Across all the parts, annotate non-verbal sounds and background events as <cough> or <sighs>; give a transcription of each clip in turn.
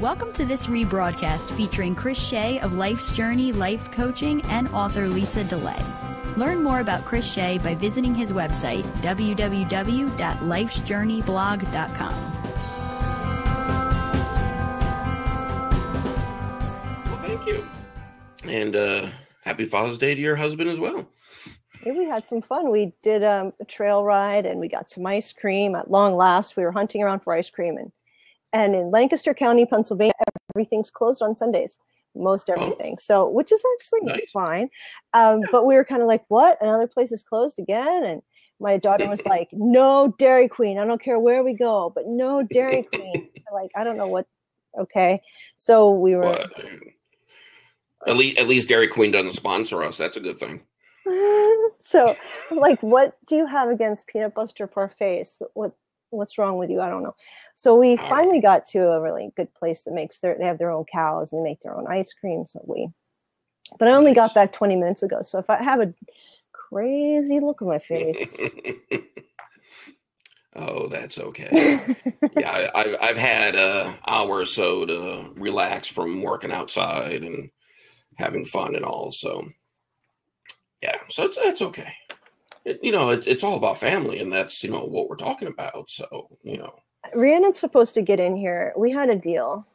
Welcome to this rebroadcast featuring Chris Shea of Life's Journey Life Coaching and author Lisa DeLay. Learn more about Chris Shea by visiting his website, www.lifesjourneyblog.com. Well, thank you. And uh, happy Father's Day to your husband as well. Yeah, we had some fun. We did um, a trail ride and we got some ice cream. At long last, we were hunting around for ice cream. And, and in Lancaster County, Pennsylvania, everything's closed on Sundays, most everything. Oh, so, which is actually nice. fine. Um, but we were kind of like, what? Another place is closed again? And my daughter was <laughs> like, no Dairy Queen. I don't care where we go, but no Dairy <laughs> Queen. like, I don't know what. Okay. So we were. Well, at least, at least Dairy Queen doesn't sponsor us. That's a good thing. <laughs> so, like, what do you have against peanut butter parfaits? What what's wrong with you? I don't know. So we finally got to a really good place that makes their they have their own cows and make their own ice cream. So we, but I only got back 20 minutes ago. So if I have a crazy look on my face. <laughs> oh, that's okay. <laughs> yeah, I, have had uh, an hour or so to relax from working outside and having fun and all. So yeah, so it's it's okay. It, you know, it, it's all about family, and that's you know what we're talking about. So you know, Rhiannon's supposed to get in here. We had a deal.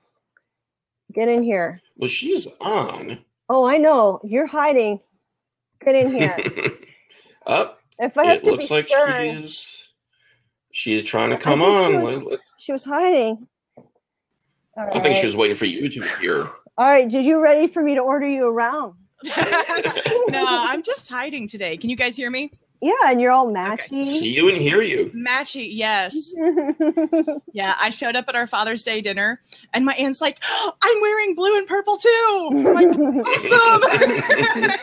Get in here. Well, she's on. Oh, I know. You're hiding. Get in here. <laughs> Up. if I have it to looks be like stern, she is. She is trying to come on. She was, she was hiding. I think she was waiting for you to hear. All right. Did you ready for me to order you around? <laughs> <laughs> no, I'm just hiding today. Can you guys hear me? Yeah, and you're all matchy. Okay. See you and hear you. Matchy, yes. <laughs> yeah, I showed up at our Father's Day dinner, and my aunt's like, oh, "I'm wearing blue and purple too." Like, awesome. <laughs>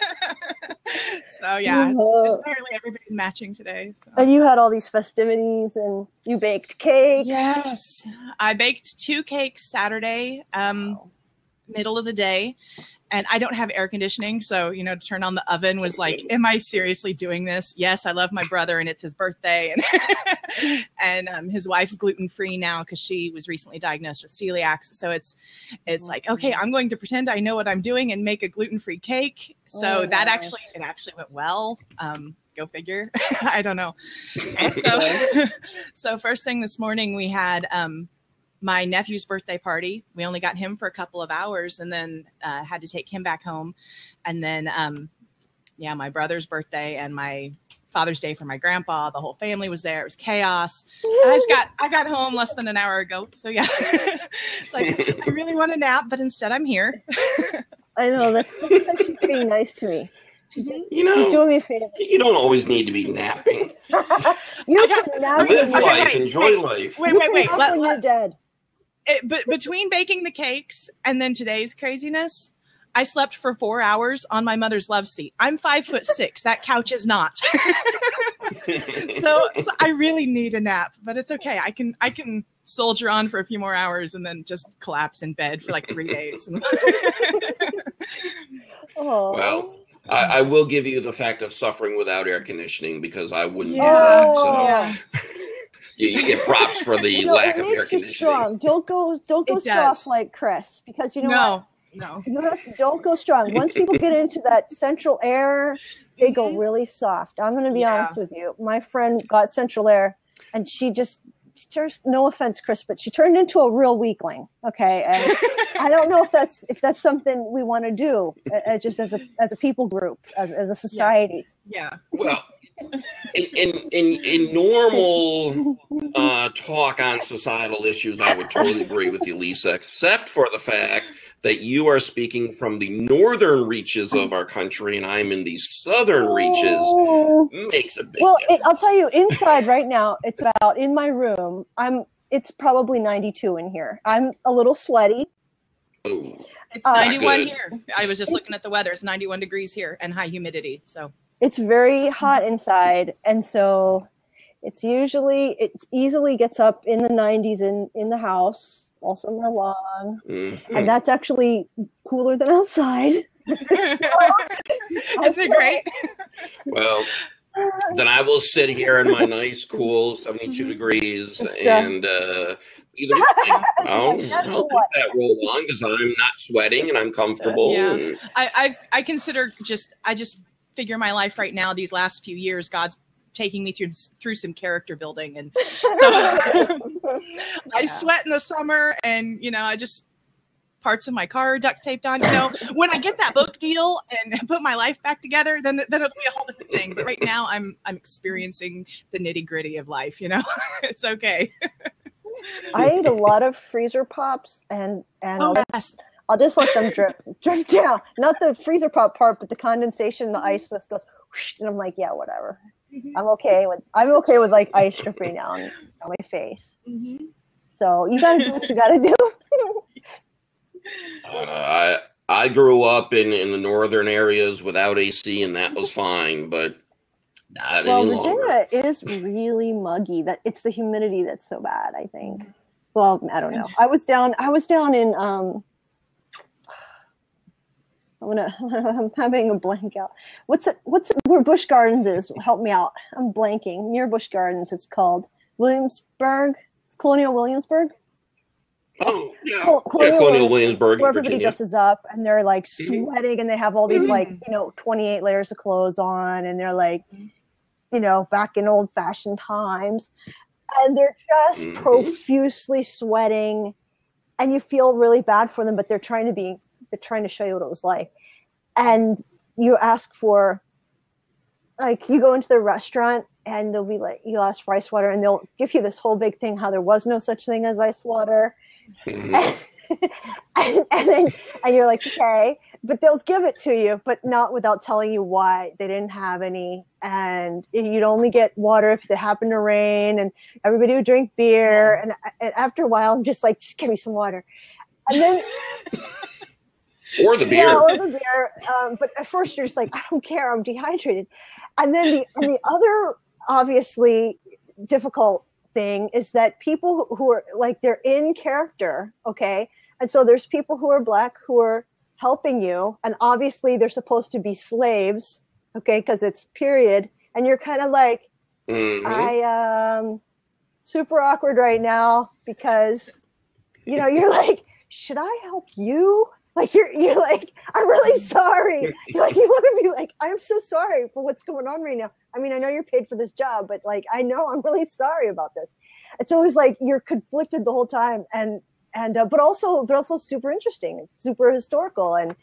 so yeah, it's, it's, apparently everybody's matching today. So. And you had all these festivities, and you baked cake. Yes, I baked two cakes Saturday, um, wow. middle of the day, and I don't have air conditioning, so you know, to turn on the oven was like, am I seriously doing this? Yes, I love my brother, and it's his birthday, and <laughs> and um, his wife's gluten free now because she was recently diagnosed with celiac. So it's it's like, okay, I'm going to pretend I know what I'm doing and make a gluten free cake. So oh, that actually it actually went well. Um, go figure. <laughs> I don't know. <laughs> so so first thing this morning we had um, my nephew's birthday party. We only got him for a couple of hours and then uh, had to take him back home. And then, um, yeah, my brother's birthday and my Father's Day for my grandpa. The whole family was there. It was chaos. I just got I got home less than an hour ago. So yeah, <laughs> like I really want a nap, but instead I'm here. <laughs> I know that's she's being nice to me. She's, you know, she's doing me a favor. You don't always need to be napping. <laughs> you can nap. Live life, enjoy wait, life. Wait, wait, wait. Let, when you're dead it, but between baking the cakes and then today's craziness, I slept for four hours on my mother's love seat. I'm five foot six. That couch is not. <laughs> so, so I really need a nap, but it's okay. I can I can soldier on for a few more hours and then just collapse in bed for like three days. <laughs> well, I, I, will give you the fact of suffering without air conditioning because I wouldn't yeah. do that. So. Oh, yeah <laughs> you, you get props for the <laughs> lack of air conditioning. Strong. Don't go. Don't go soft like Chris because you know no. what? No, you have to, don't go strong. Once people get into that central air, they go mm-hmm. really soft. I'm going to be yeah. honest with you. My friend got central air, and she just just no offense, Chris, but she turned into a real weakling. Okay, and I don't know if that's if that's something we want to do, uh, just as a as a people group, as as a society. Yeah. yeah. Well, in, in, in, in normal uh, talk on societal issues, I would totally agree with you, Lisa, except for the fact that you are speaking from the northern reaches of our country and I'm in the southern reaches oh. makes a big well, difference. I'll tell you, inside right now, it's about in my room. I'm. It's probably 92 in here. I'm a little sweaty. Ooh, it's 91 here. I was just looking at the weather. It's 91 degrees here and high humidity. So it's very hot inside and so it's usually it easily gets up in the 90s in in the house all summer long mm-hmm. and that's actually cooler than outside <laughs> so, isn't it great well then I will sit here in my nice, cool 72 degrees and uh, Either I'll, That's I'll what- let that roll on because I'm not sweating and I'm comfortable. Yeah. and- I, I I consider just I just figure my life right now these last few years God's taking me through through some character building. And so <laughs> I Yeah. sweat in the summer and you know I just parts of my car are duct taped on. You know when I get that book deal and <laughs> put my life back together then then it'll be a whole different thing. But right now I'm I'm experiencing the nitty gritty of life you know? <laughs> It's okay. I ate a lot of freezer pops and and oh yes I'll just let them drip <laughs> drip down. Not the freezer pop part, but the condensation, the ice just goes whoosh, and I'm like, yeah, whatever. Mhm. I'm okay with I'm okay with like ice dripping down on my face. Mhm. So you gotta do what you gotta do. <laughs> Uh, I I grew up in in the northern areas without AC, and that was <laughs> fine. But not well, any longer. Virginia is really muggy. That it's the humidity that's so bad. I think. Well, I don't know. I was down. I was down in. um I'm gonna. <laughs> I'm having a blank out. What's it? What's it, where Busch Gardens is? Help me out. I'm blanking. Near Busch Gardens, it's called Williamsburg, Colonial Williamsburg. Oh yeah, Col- yeah, Colonial Colonial Williamsburg, where everybody Virginia. dresses up and they're like Mhm. sweating and they have all these like you know 28 layers of clothes on and they're like you know back in old fashioned times and they're just Mhm. profusely sweating and you feel really bad for them but they're trying to be they're trying to show you what it was like. And you ask for like you go into the restaurant and they'll be like you ask for ice water and they'll give you this whole big thing how there was no such thing as ice water. Mhm. <laughs> and, and then and you're like okay but they'll give it to you but not without telling you why they didn't have any. And you'd only get water if it happened to rain and everybody would drink beer. And, and after a while i'm just like just give me some water. And then <laughs> or the beer. yeah, or the beer. Um, but at first you're just like, I don't care, I'm dehydrated. And then the and the other obviously difficult thing is that people who- are like they're in character, okay? And so there's people who are black who are helping you, and obviously they're supposed to be slaves, okay, because it's period. And you're kind of like, Mhm. I um super awkward right now because you know you're like should I help you like you're you're like I'm really <laughs> sorry you're <laughs> like you want to be like I'm so sorry for what's going on right now I mean I know you're paid for this job but like I know I'm really sorry about this it's always like you're conflicted the whole time and and uh, but also but also super interesting super historical and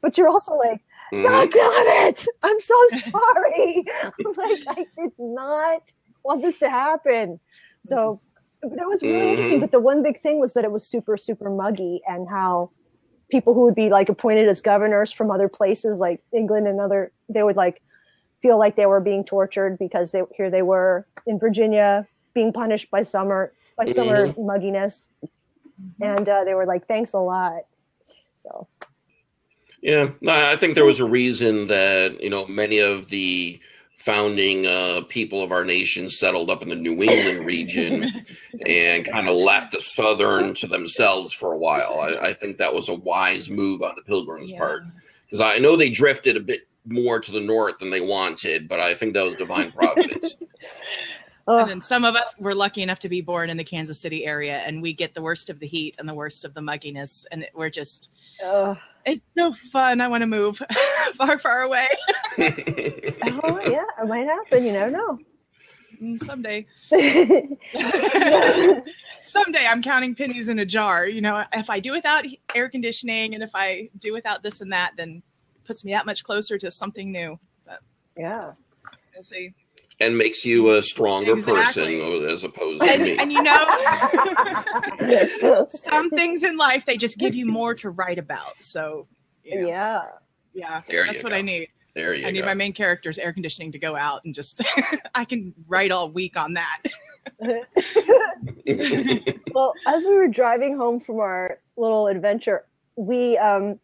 but you're also like Mhm. Doggone it! I'm so sorry. <laughs> I'm like, I did not want this to happen. So but that was really interesting. Mhm. But the one big thing was that it was super, super muggy and how people who would be like appointed as governors from other places like England and other they would like feel like they were being tortured because they here they were in Virginia being punished by summer by summer mugginess. And uh, they were like, thanks a lot. So Yeah, I think there was a reason that you know many of the founding uh, people of our nation settled up in the New England region and kind of left the Southern to themselves for a while. I, I think that was a wise move on the Pilgrims' Yeah. part because I know they drifted a bit more to the north than they wanted, but I think that was divine providence. <laughs> And then some of us were lucky enough to be born in the Kansas City area, and we get the worst of the heat and the worst of the mugginess, and we're just ugh. it's so fun. I want to move <laughs> far, far away <laughs> Oh yeah, it might happen. You never know. Mm, someday. <laughs> someday I'm counting pennies in a jar. You know, if I do without air conditioning, and if I do without this and that, then it puts me that much closer to something new. But yeah. We'll see. And makes you a stronger Exactly. person as opposed to And, me. and you know, <laughs> some things in life they just give you more to write about. So, you know, yeah. yeah, There that's what go. I need. there you go. I need go. my main character's air conditioning to go out and just <laughs> I can write all week on that. <laughs> well, as we were driving home from our little adventure, we um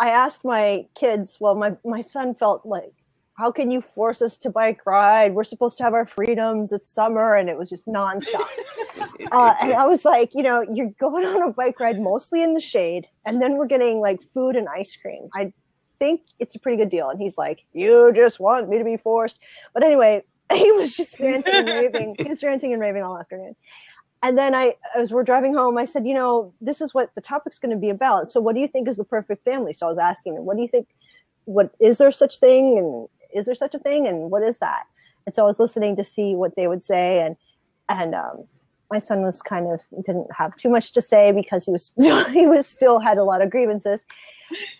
I asked my kids, well my my son felt like how can you force us to bike ride? We're supposed to have our freedoms. It's summer and it was just nonstop. <laughs> uh, and I was like, you know, you're going on a bike ride mostly in the shade, and then we're getting like food and ice cream. I think it's a pretty good deal. And he's like, you just want me to be forced. But anyway, <laughs> he was just ranting and raving. He was ranting and raving all afternoon. and then I, as we're driving home, I said, you know, this is what the topic's going to be about. So, what do you think is the perfect family? So, I was asking them, what do you think? What is there such thing, and is there such a thing, and what is that? And so, I was listening to see what they would say, and and um, my son was kind of didn't have too much to say because he was <laughs> he was still had a lot of grievances,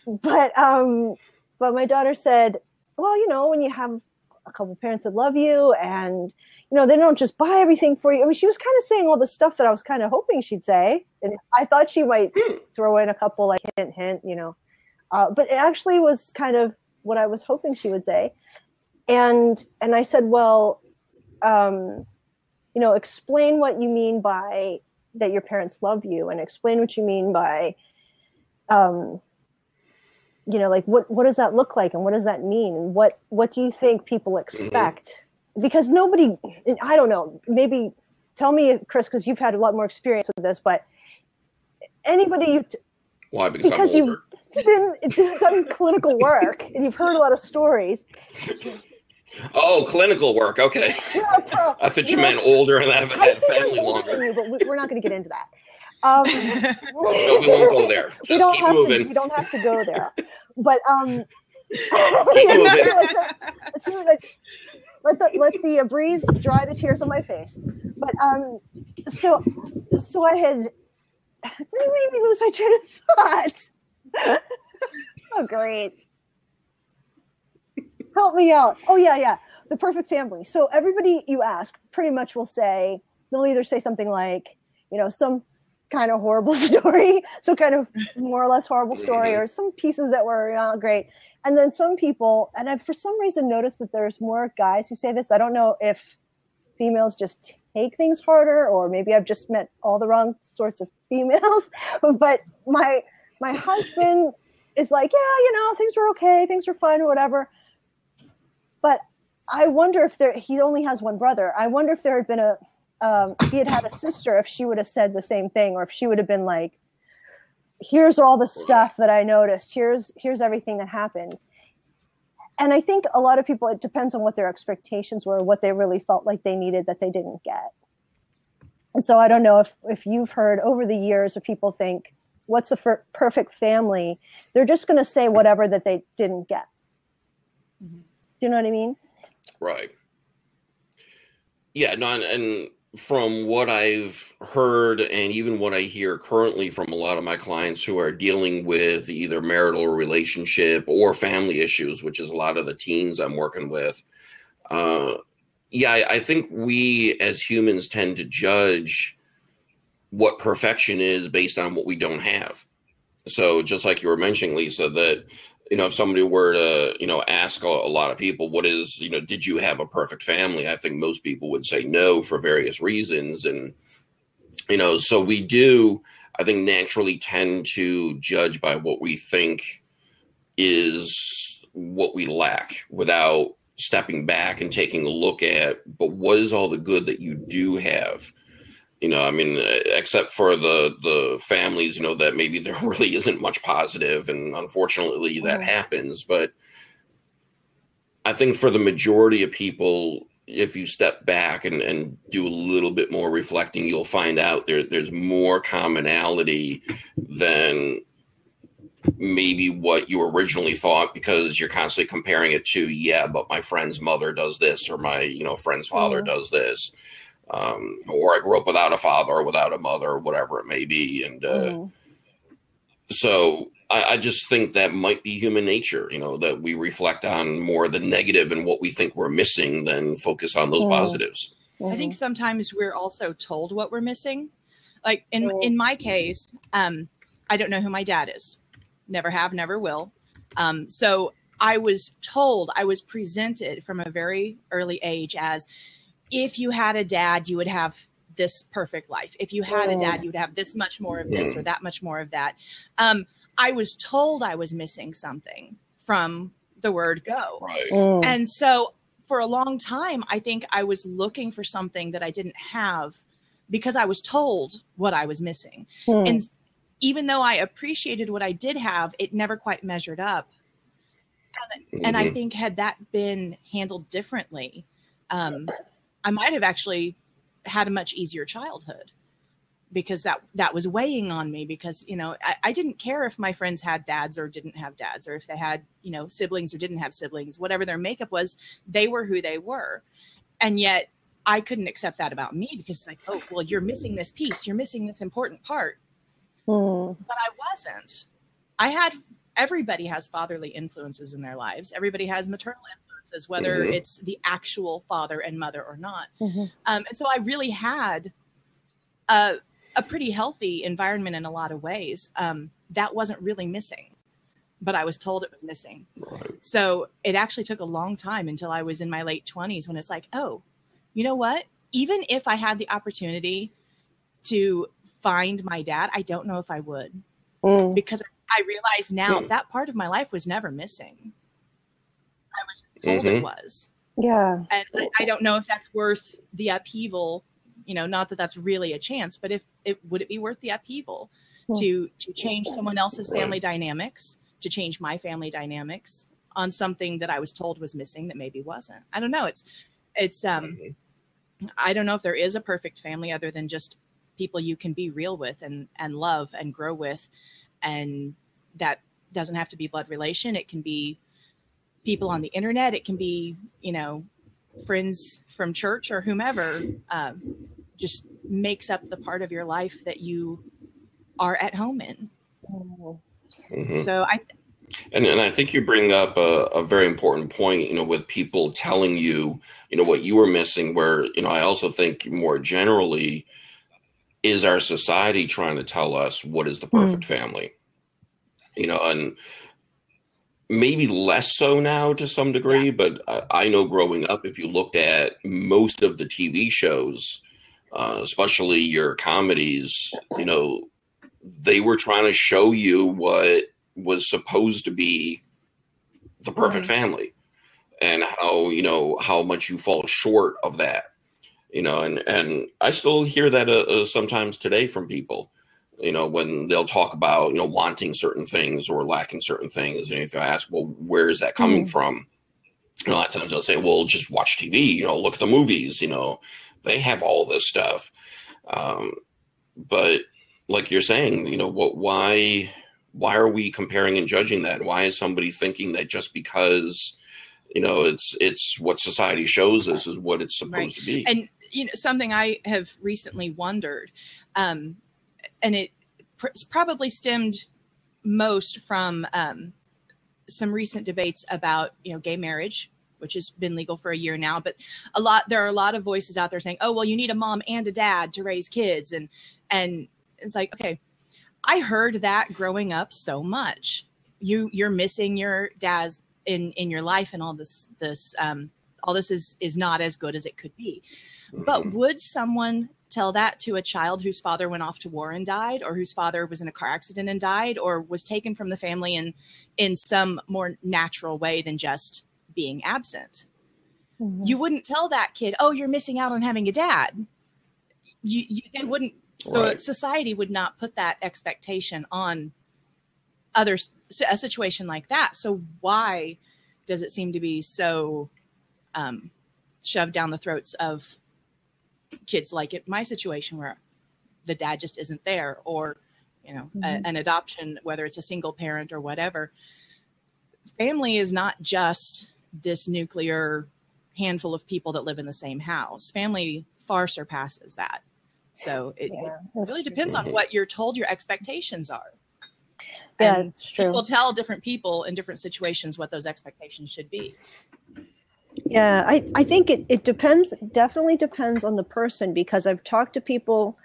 but um, but my daughter said, well, you know, when you have a couple parents that love you and you know they don't just buy everything for you. I mean she was kind of saying all the stuff that i was kind of hoping she'd say. And i thought she might throw in a couple like hint hint you know. Uh, but it actually was kind of what i was hoping she would say. And and i said well um, you know explain what you mean by that your parents love you and explain what you mean by um, you know like what what does that look like and what does that mean? And what what do you think people Mm-hmm. expect? Because nobody i don't know maybe tell me chris because you've had a lot more experience with this but anybody you Why? Because, because I'm you've older. been done clinical work and you've heard a lot of stories Oh, clinical work. Okay. <laughs> you're. I thought you You're- meant older and I haven't I had think family longer. you, but we, we're not going to get into that um, <laughs> No, we won't go there. we Just don't keep have to moving. we don't have to go there but um <laughs> Keep moving. Let's really let, let the let the uh, breeze dry the tears on my face. But um, so so I had you made me lose my train of thought. <laughs> oh, great! Help me out. Oh yeah, yeah. The perfect family. So everybody you ask pretty much will say they'll either say something like, you know, some kind of horrible <laughs> story, some kind of more or less horrible story, or some pieces that were not great. And then some people, and I've for some reason noticed that there's more guys who say this. I don't know if females just take things harder, or maybe I've just met all the wrong sorts of females. <laughs> but my my husband is like, yeah, you know, things were okay, things were fine, or whatever. But I wonder if there he only has one brother. I wonder if there had been a um, if he had had a sister, if she would have said the same thing, or if she would have been like, "Here's all the stuff that I noticed. Here's here's everything that happened." And I think a lot of people, it depends on what their expectations were, what they really felt like they needed that they didn't get. And so I don't know if if you've heard over the years of people think, "What's the fer- perfect family?" They're just going to say whatever that they didn't get. Mm-hmm. Do you know what I mean? Right. Yeah, no, and, and from what I've heard and even what I hear currently from a lot of my clients who are dealing with either marital relationship or family issues, which is a lot of the teens I'm working with, uh, yeah, I, I think we as humans tend to judge what perfection is based on what we don't have. So just like you were mentioning, Lisa, that you know, if somebody were to, you know, ask a, a, lot of people, what is, you know, did you have a perfect family? I think most people would say no for various reasons. And, you know, so we do, I think, naturally tend to judge by what we think is what we lack without stepping back and taking a look at, but what is all the good that you do have? You know i mean except for the the families you know that maybe there <laughs> really isn't much positive and unfortunately that Mm-hmm. happens but i think for the majority of people if you step back and, and do a little bit more reflecting you'll find out there there's more commonality than maybe what you originally thought because you're constantly comparing it to yeah but my friend's mother does this or my you know friend's father Mhm. does this um, or I grew up without a father or without a mother, or whatever it may be. And uh, Mhm. so I, I just think that might be human nature, you know, that we reflect on more the negative and what we think we're missing than focus on those Mhm. positives. I think sometimes we're also told what we're missing. Like in Mhm. in my case, um, I don't know who my dad is. Never have, never will. Um, so I was told, I was presented from a very early age as if you had a dad, you would have this perfect life. If you had a dad, you would have this much more of this or that much more of that. Um, I was told I was missing something from the word go. Right. Mm. And so for a long time, I think I was looking for something that I didn't have because I was told what I was missing. Hmm. And even though I appreciated what I did have, it never quite measured up. And, and I Mhm. think had that been handled differently, um, I might have actually had a much easier childhood. because that that was weighing on me because you know I, I, didn't care if my friends had dads or didn't have dads or if they had you know siblings or didn't have siblings whatever their makeup was they were who they were and yet i couldn't accept that about me because it's like oh well you're missing this piece you're missing this important part Mm. but i wasn't i had everybody has fatherly influences in their lives everybody has maternal influences whether Mhm. it's the actual father and mother or not Mhm. um, and so I really had a, a pretty healthy environment in a lot of ways. Um, that wasn't really missing, but I was told it was missing. Right. So it actually took a long time until I was in my late 20s when it's like, oh, you know what? Even if I had the opportunity to find my dad, I don't know if I would Mm. because I realize now Hmm. that part of my life was never missing. I was just told it Mhm. was Yeah. and I, I don't know if that's worth the upheaval you know not that that's really a chance but if it would it be worth the upheaval Hmm. to to change someone else's family dynamics to change my family dynamics on something that i was told was missing that maybe wasn't i don't know it's it's um i don't know if there is a perfect family other than just people you can be real with and and love and grow with and that doesn't have to be blood relation it can be people on the internet it can be you know friends from church or whomever um, just makes up the part of your life that you are at home in Mm. Mhm. so i And and I think you bring up a, a very important point, you know, with people telling you, you know, what you were missing, where, you know, I also think more generally, is our society trying to tell us what is the perfect family? You know, and maybe less so now to some degree, but I, I know growing up, if you looked at most of the TV shows, uh, especially your comedies, you know, they were trying to show you what was supposed to be the perfect Mhm. family and how you know how much you fall short of that you know and and i still hear that uh, uh, sometimes today from people you know when they'll talk about you know wanting certain things or lacking certain things. And if i ask well where is that coming Mhm. from? You know, a lot of times they'll say well just watch tv you know look at the movies you know they have all this stuff. Um, but like you're saying you know what why why are we comparing and judging that? Why is somebody thinking that just because you know it's it's what society shows us is what it's supposed Right. to be? And you know something i have recently wondered um and it pr- probably stemmed most from um some recent debates about you know gay marriage which has been legal for a year now but a lot there are a lot of voices out there saying oh well you need a mom and a dad to raise kids and and it's like okay i heard that growing up so much. You you're missing your dad's in in your life and all this this um all this is is not as good as it could be. But would someone tell that to a child whose father went off to war and died or whose father was in a car accident and died or was taken from the family in in some more natural way than just being absent? Mhm. you wouldn't tell that kid oh you're missing out on having a dad. You, you they wouldn't the right. society would not put that expectation on others a situation like that. So why does it seem to be so um, shoved down the throats of kids like it my situation where the dad just isn't there or you know a, Mhm. an adoption whether it's a single parent or whatever family is not just this nuclear handful of people that live in the same house family far surpasses that so it, Yeah, it really true. depends on what you're told your expectations are Yeah, and it's true. people tell different people in different situations what those expectations should be Yeah, I, I think it, it depends, definitely depends on the person because I've talked to people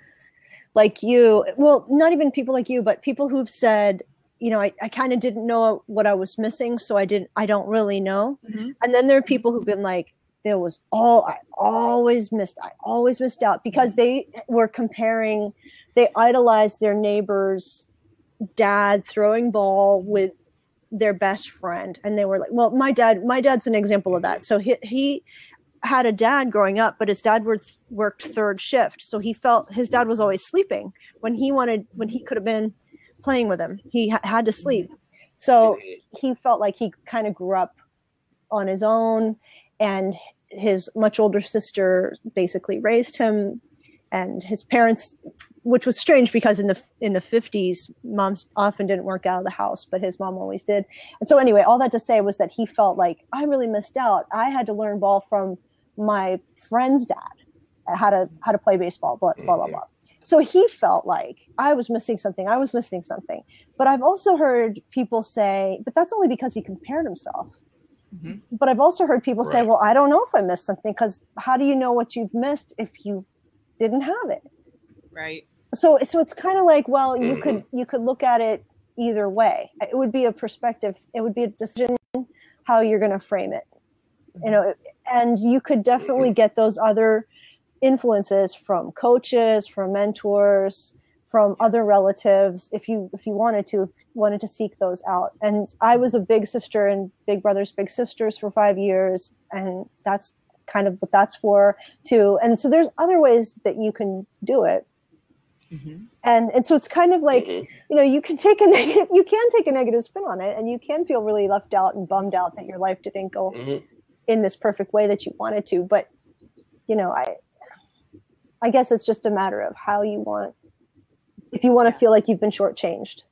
like you, well, not even people like you, but people who've said, you know, I, I kind of didn't know what I was missing, so I didn't, I don't really know. Mm-hmm. And then there are people who've been like, there was all, I always missed, I always missed out because they were comparing, they idolized their neighbor's dad throwing ball with their best friend and they were like well my dad my dad's an example of that. So he, he had a dad growing up but his dad worked, third shift. So he felt his dad was always sleeping when he wanted when he could have been playing with him. He ha- had to sleep. So he felt like he kind of grew up on his own and his much older sister basically raised him and his parents which was strange because in the in the 50s moms often didn't work out of the house but his mom always did. And so anyway all that to say was that he felt like i really missed out. I had to learn ball from my friend's dad how to how to play baseball blah blah blah, blah. so he felt like i was missing something i was missing something. But i've also heard people say but that's only because he compared himself. Mm-hmm. but i've also heard people right. say well i don't know if i missed something because how do you know what you've missed if you didn't have it? Right so so it's kind of like well you could mm-hmm. you could look at it either way. It would be a perspective it would be a decision how you're going to frame it. You know and you could definitely mm-hmm. get those other influences from coaches from mentors from other relatives if you if you wanted to wanted to seek those out. And i was a big sister and big brothers big sisters for five years and that's kind of what that's for too. And so there's other ways that you can do it Mm-hmm. And and so it's kind of like mm-hmm. you know you can take a <laughs> negative you can take a negative spin on it and you can feel really left out and bummed out that your life didn't go mm-hmm. in this perfect way that you wanted to but you know I I guess it's just a matter of how you want if you want to feel like you've been shortchanged.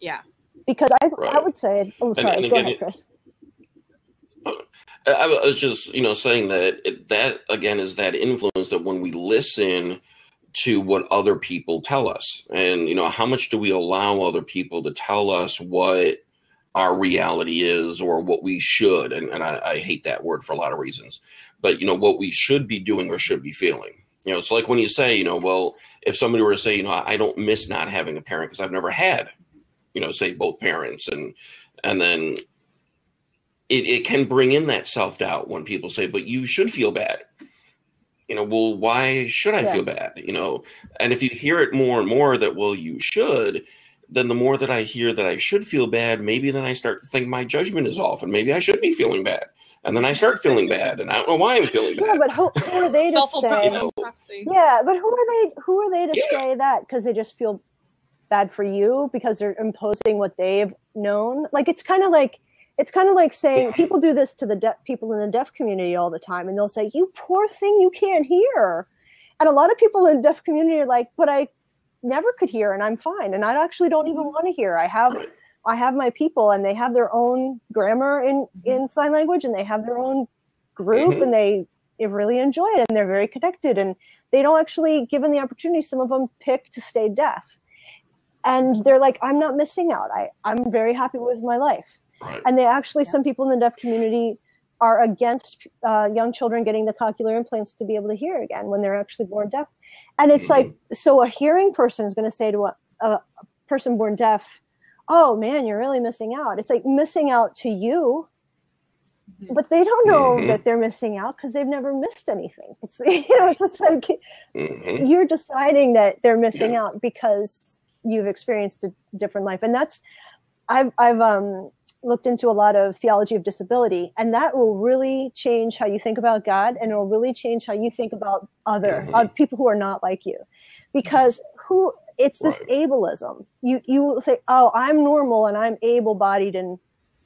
Yeah. Because I right. I would say oh sorry and, and go ahead Chris. I was just you know saying that that again is that influence that when we listen to what other people tell us. And you know how much do we allow other people to tell us what our reality is or what we should? And, and I, I, hate that word for a lot of reasons. But you know what we should be doing or should be feeling. You know it's like when you say you know well if somebody were to say you know i don't miss not having a parent because i've never had you know say both parents. And and then it, it can bring in that self-doubt when people say but you should feel bad you know, well, why should I yeah. feel bad? You know, and if you hear it more and more that, well, you should, then the more that I hear that I should feel bad, maybe then I start to think my judgment is off and maybe I should be feeling bad. And then I start feeling bad and I don't know why I'm feeling bad. Yeah, but who, who are they to say? You know, yeah, but who are they who are they to yeah. say that because they just feel bad for you because they're imposing what they've known? Like it's kind of like it's kind of like saying people do this to the deaf people in the deaf community all the time and they'll say you poor thing you can't hear. And a lot of people in the deaf community are like but i never could hear and i'm fine and i actually don't even mm-hmm. want to hear. I have i have my people and they have their own grammar in mm-hmm. in sign language and they have their own group mm-hmm. and they, they really enjoy it and they're very connected and they don't actually given the opportunity some of them pick to stay deaf. And they're like i'm not missing out. I i'm very happy with my life Right. And they actually, yeah. some people in the deaf community are against uh, young children getting the cochlear implants to be able to hear again when they're actually born deaf. And it's mm-hmm. like, so a hearing person is going to say to a, a, person born deaf, oh man, you're really missing out. It's like missing out to you, mm-hmm. but they don't know mm-hmm. that they're missing out because they've never missed anything. It's, <laughs> you know, it's just like mm-hmm. you're deciding that they're missing yeah. out because you've experienced a different life. And that's, I've, I've, um, looked into a lot of theology of disability, and that will really change how you think about God, and it will really change how you think about other mm-hmm. uh, people who are not like you, because who it's this right. ableism. You you think, oh, I'm normal and I'm able-bodied and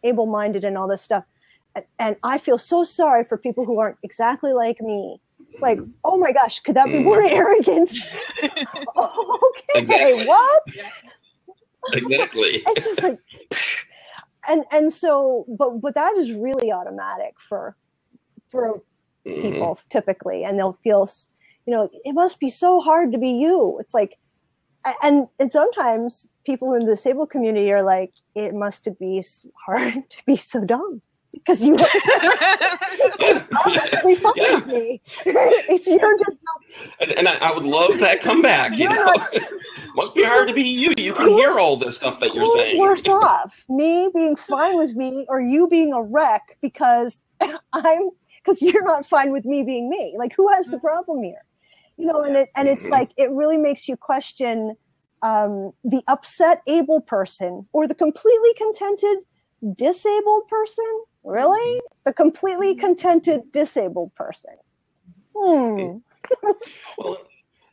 able-minded and all this stuff, and, and I feel so sorry for people who aren't exactly like me. It's like, oh my gosh, could that be more mm. arrogant? <laughs> <laughs> okay, exactly. what? Exactly. It's just like <laughs> and and so but but that is really automatic for for mm-hmm. people typically and they'll feel you know it must be so hard to be you it's like and and sometimes people in the disabled community are like it must be hard <laughs> to be so dumb because you obviously fun yeah. me. <laughs> it's you're just not, and, and I, I, would love that comeback. You know, <laughs> must be hard to be you. You can hear all this stuff that you're who's saying. Worse off, me being fine with me, or you being a wreck because <laughs> I'm because you're not fine with me being me. Like, who has the mm-hmm. problem here? You know, and it and it's mm-hmm. like it really makes you question um, the upset able person or the completely contented disabled person Really? The completely mm-hmm. contented disabled person. Hmm. <laughs> well,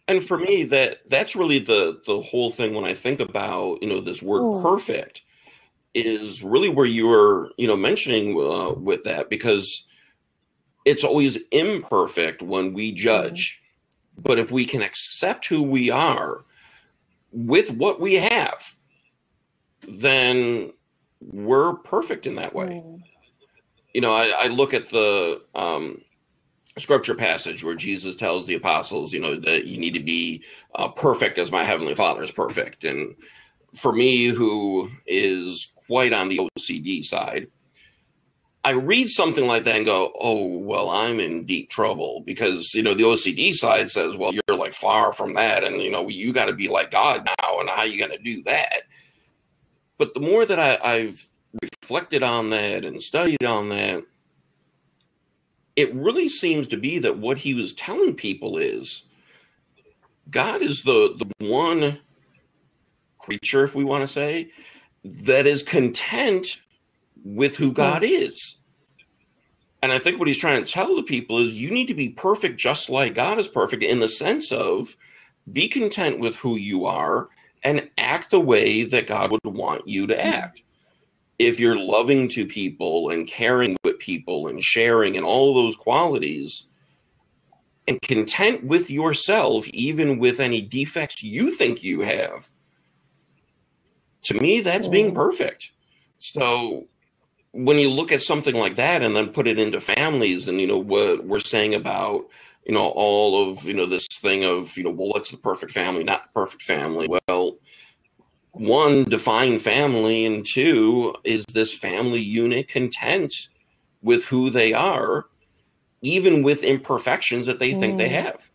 and for me, that that's really the the whole thing when I think about you know this word mm. perfect is really where you were you know mentioning uh, with that because it's always imperfect when we judge, mm. but if we can accept who we are, with what we have, then we're perfect in that way. Mm. You know, I, I, look at the um, scripture passage where Jesus tells the apostles, you know, that you need to be uh, perfect as my heavenly Father is perfect. And for me, who is quite on the OCD side, I read something like that and go, oh, well, I'm in deep trouble because, you know, the OCD side says, well, you're like far from that. And, you know, you got to be like God now. And how are you going to do that? But the more that I, I've reflected on that and studied on that, it really seems to be that what he was telling people is God is the, the one creature, if we want to say, that is content with who hmm. God is. And I think what he's trying to tell the people is you need to be perfect just like God is perfect in the sense of be content with who you are and act the way that God would want you to hmm. act. If you're loving to people and caring with people and sharing and all those qualities and content with yourself, even with any defects you think you have, to me, that's being mm-hmm. perfect. So when you look at something like that and then put it into families and you know what we're saying about you know all of you know this thing of you know well what's the perfect family not the perfect family well one define family and two is this family unit content with who they are even with imperfections that they mm. think they mm. have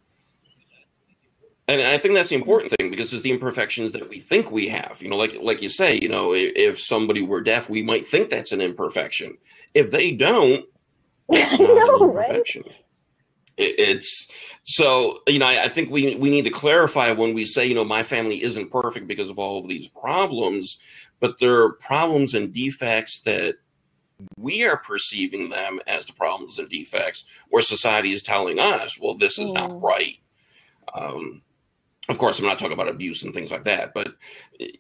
and I think that's the important thing because it's the imperfections that we think we have. You know, like like you say, you know, if somebody were deaf, we might think that's an imperfection. If they don't, <laughs> it's not know, an imperfection. Right? it's so you know I, I, think we we need to clarify when we say you know my family isn't perfect because of all of these problems but there are problems and defects that we are perceiving them as the problems and defects where society is telling us well this is mm. not right um, of course, I'm not talking about abuse and things like that, but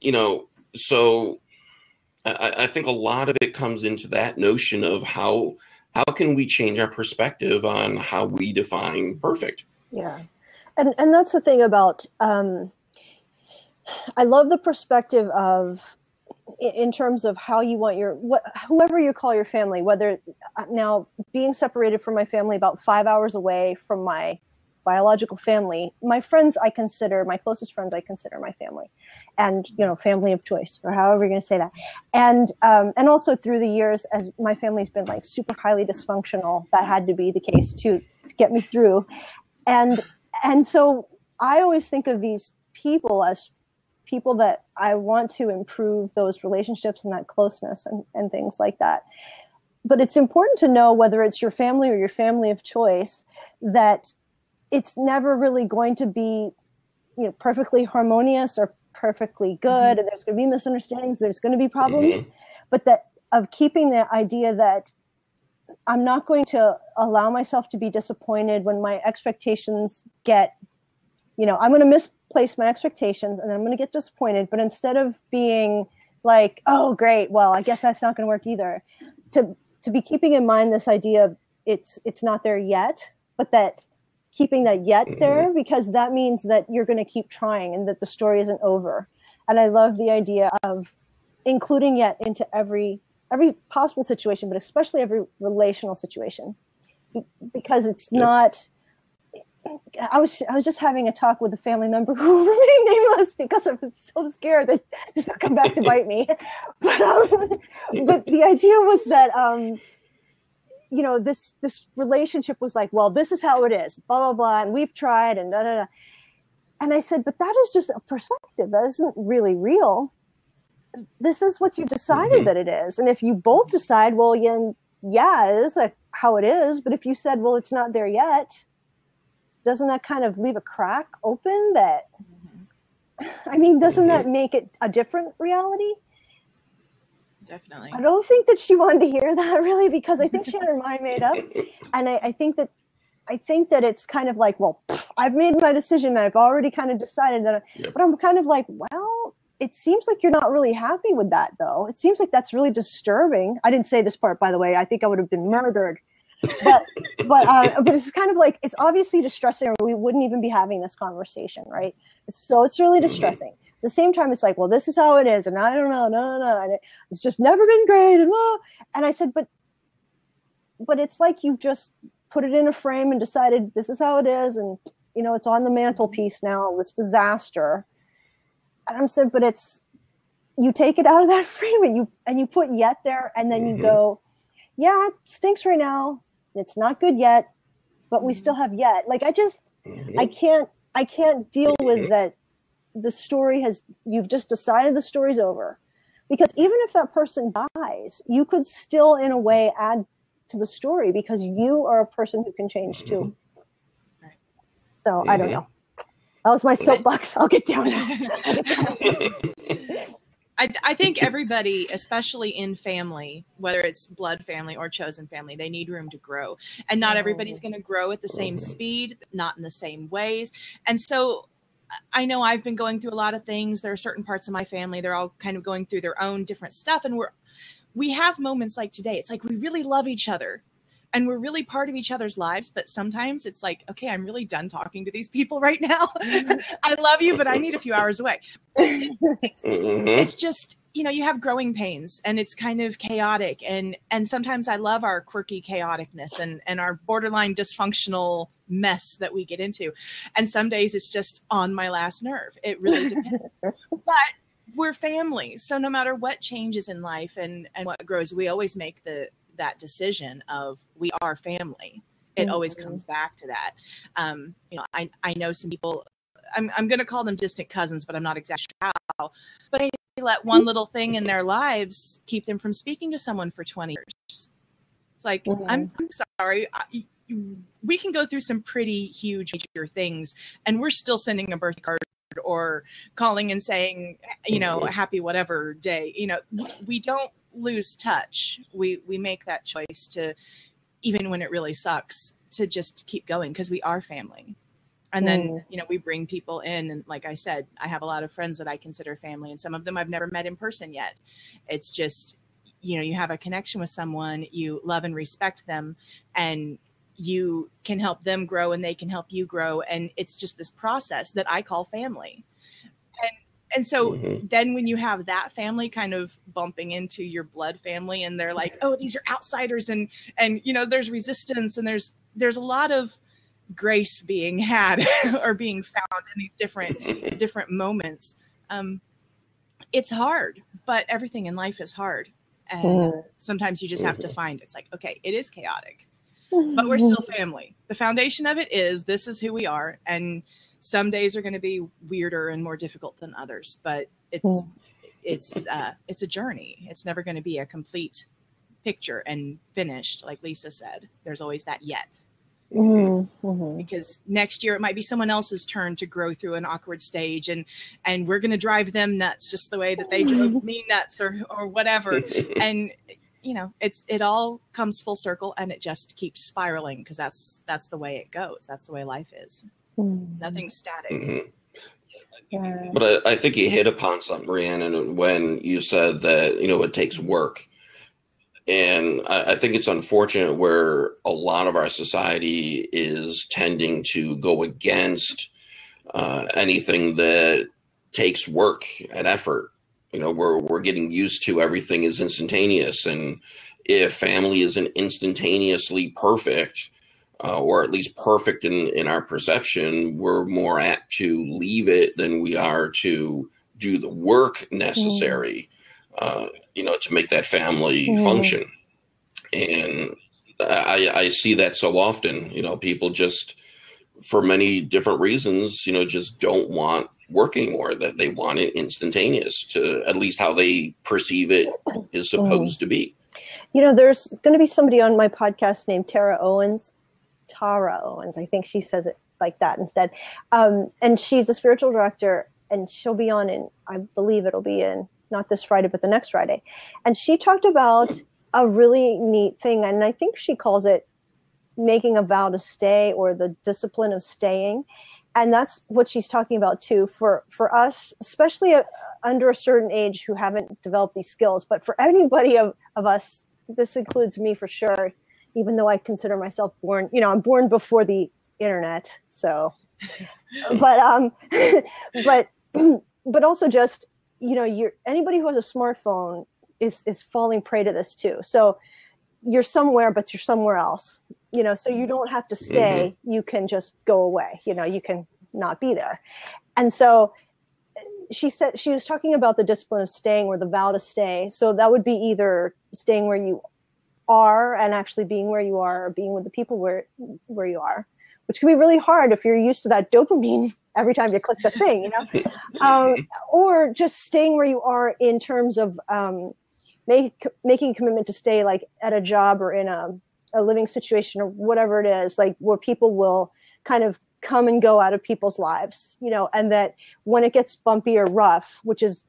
you know, so I, I think a lot of it comes into that notion of how how can we change our perspective on how we define perfect. Yeah, and and that's the thing about. Um, I love the perspective of in terms of how you want your what whoever you call your family whether uh, now being separated from my family about five hours away from my biological family my friends i consider my closest friends i consider my family and you know family of choice or however you're going to say that and um, and also through the years as my family's been like super highly dysfunctional that had to be the case too to get me through and and so i always think of these people as people that i want to improve those relationships and that closeness and, and things like that but it's important to know whether it's your family or your family of choice that it's never really going to be you know perfectly harmonious or perfectly good mm-hmm. and there's going to be misunderstandings there's going to be problems mm-hmm. but that of keeping the idea that i'm not going to allow myself to be disappointed when my expectations get you know i'm going to misplace my expectations and then i'm going to get disappointed but instead of being like oh great well i guess that's not going to work either to to be keeping in mind this idea of it's it's not there yet but that keeping that yet mm-hmm. there because that means that you're going to keep trying and that the story isn't over. And I love the idea of including yet into every every possible situation, but especially every relational situation, because it's not. I was I was just having a talk with a family member <laughs> who remained nameless because I was so scared that it's not come back to <laughs> bite me. <laughs> But um, but the idea was that um, you know this this relationship was like well this is how it is blah blah blah and we've tried and da da da and i said but that is just a perspective that isn't really real this is what you decided mm-hmm. that it is and if you both decide well yeah, yeah it is like how it is but if you said well it's not there yet doesn't that kind of leave a crack open that mm-hmm. i mean doesn't that mm-hmm. make it a different reality definitely. I don't think that she wanted to hear <laughs> that really because I think she had her mind made up, <laughs> and I, I think that I think that it's kind of like, well, I've made my decision. I've already kind of decided that, yep. but I'm kind of like, well, it seems like you're not really happy with that, though. It seems like that's really disturbing. I didn't say this part, by the way. I think I would have been murdered. But, <laughs> but, uh, but it's kind of like it's obviously distressing, or we wouldn't even be having this conversation, right? So it's really mm-hmm. distressing. the same time, it's like, well, this is how it is, and I don't know, no, no, no, and it, it's just never been great, and well, and I said, but, but it's like you've just put it in a frame and decided this is how it is, and you know, it's on the mantelpiece now. This disaster, and I'm said, but it's you take it out of that <laughs> frame and you and you put yet there, and then mm-hmm. you go, yeah, it stinks right now. It's not good yet, but we still have yet. Like I just, mm-hmm. I can't, I can't deal with mm-hmm. that the story has you've just decided the story's over because even if that person dies you could still in a way add to the story because you are a person who can change too so i don't know that was my soapbox i'll get down <laughs> I, I think everybody, especially in family, whether it's blood family or chosen family, they need room to grow. And not everybody's oh. going to grow at the same oh. speed, not in the same ways. And so I know I've been going through a lot of things. There are certain parts of my family, they're all kind of going through their own different stuff. And we're, we have moments like today. It's like we really love each other and we're really part of each other's lives. But sometimes it's like, okay, I'm really done talking to these people right now. <laughs> I love you, but I need a few hours away. It's, mm-hmm. it's just, you know you have growing pains and it's kind of chaotic and and sometimes i love our quirky chaoticness and and our borderline dysfunctional mess that we get into and some days it's just on my last nerve it really <laughs> depends but we're family so no matter what changes in life and and what grows we always make the that decision of we are family it mm-hmm. always comes back to that um you know i i know some people I'm, I'm going to call them distant cousins, but I'm not exactly sure how. But I let one little thing in their lives keep them from speaking to someone for 20 years. It's like, mm-hmm. I'm, I'm sorry. I, we can go through some pretty huge major things and we're still sending a birthday card or calling and saying you know mm-hmm. happy whatever day you know we don't lose touch we we make that choice to even when it really sucks to just keep going because we are family. And then mm. you know we bring people in and like i said i have a lot of friends that i consider family and some of them i've never met in person yet. It's just you know you have a connection with someone you love and respect them and you can help them grow and they can help you grow and it's just this process that i call family and so mm-hmm. then when you have that family kind of bumping into your blood family and they're like oh these are outsiders and and you know there's resistance and there's there's a lot of grace being had <laughs> or being found in these different <laughs> different moments. Um, it's hard but everything in life is hard. And mm. sometimes you just have to find it's like okay it is chaotic. <laughs> But we're still family. The foundation of it is this is who we are and some days are going to be weirder and more difficult than others but it's mm. it's uh, it's a journey it's never going to be a complete picture and finished like lisa said there's always that yet Mm-hmm, mm-hmm. Because next year it might be someone else's turn to grow through an awkward stage, and and we're going to drive them nuts just the way that they drove me <laughs> nuts, or or whatever. <laughs> and you know, it's it all comes full circle, and it just keeps spiraling because that's that's the way it goes. That's the way life is. Mm-hmm. Nothing's static. Mm-hmm. Yeah. But I, I, think you hit upon something, Rhiannon, when you said that you know it takes work and I, I, think it's unfortunate where a lot of our society is tending to go against uh, anything that takes work and effort. You know, we're we're getting used to everything is instantaneous, and if family isn't instantaneously perfect, uh, or at least perfect in in our perception, we're more apt to leave it than we are to do the work necessary. Mm. Uh, you know, to make that family mm. function. And I, I see that so often. You know, people just, for many different reasons, you know, just don't want work anymore. That they want it instantaneous to at least how they perceive it is mm. supposed mm. to be. You know, there's going to be somebody on my podcast named Tara Owens. Tara Owens, I think she says it like that instead. Um, and she's a spiritual director, and she'll be on in, I believe it'll be in not this Friday, but the next Friday. And she talked about a really neat thing, and I think she calls it making a vow to stay or the discipline of staying. And that's what she's talking about too for for us, especially uh, under a certain age who haven't developed these skills. But for anybody of, of us, this includes me for sure. Even though I consider myself born, you know, I'm born before the internet, so. <laughs> but um, <laughs> but <clears throat> but also just you know you're anybody who has a smartphone is is falling prey to this too so you're somewhere but you're somewhere else you know so you don't have to stay mm-hmm. you can just go away you know you can not be there and so she said she was talking about the discipline of staying or the vow to stay so that would be either staying where you are and actually being where you are or being with the people where where you are which can be really hard if you're used to that dopamine every time you click the thing, you know, <laughs> um, or just staying where you are in terms of um, make, making a commitment to stay like at a job or in a, a living situation or whatever it is, like where people will kind of come and go out of people's lives, you know, and that when it gets bumpy or rough, which is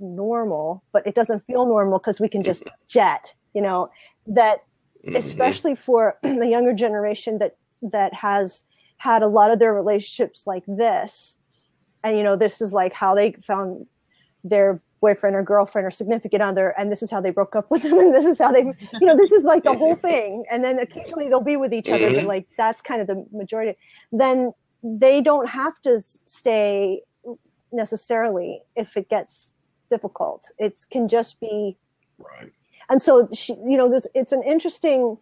normal, but it doesn't feel normal because we can just <laughs> jet, you know, that mm-hmm. especially for <clears throat> the younger generation that that has had a lot of their relationships like this and you know this is like how they found their boyfriend or girlfriend or significant other and this is how they broke up with them <laughs> and this is how they you know this is like the whole thing and then occasionally they'll be with each other but mm-hmm. like that's kind of the majority then they don't have to stay necessarily if it gets difficult it can just be right and so she you know this it's an interesting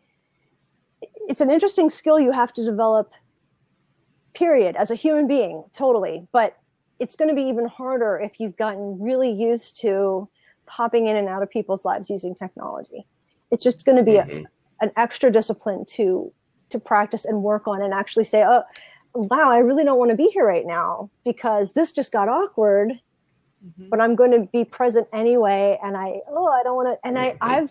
it's an interesting skill you have to develop period as a human being totally. But it's going to be even harder if you've gotten really used to popping in and out of people's lives using technology. It's just going to be mm-hmm. a, an extra discipline to to practice and work on and actually say oh wow i really don't want to be here right now because this just got awkward mm-hmm. but i'm going to be present anyway and i oh i don't want to and mm-hmm. i i've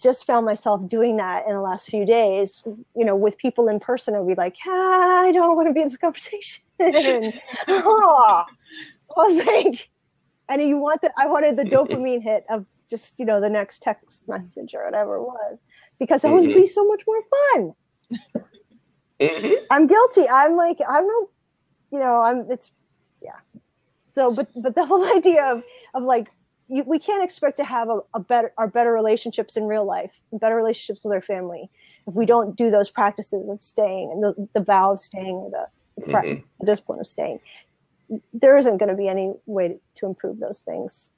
just found myself doing that in the last few days. You know, with people in person, I'd be like, ah, I don't want to be in this conversation. <laughs> oh, I was like, and you want that? I wanted the dopamine hit of just you know the next text message or whatever it was because that would be so much more fun. Mm-hmm. I'm guilty. I'm like I'm no, you know, I'm it's yeah. So, but but the <laughs> whole idea of of like you, we can't expect to have a, a, better our better relationships in real life, better relationships with our family, if we don't do those practices of staying and the, the vow of staying or the, the, mm-hmm. the discipline of staying. There isn't going to be any way to, to, improve those things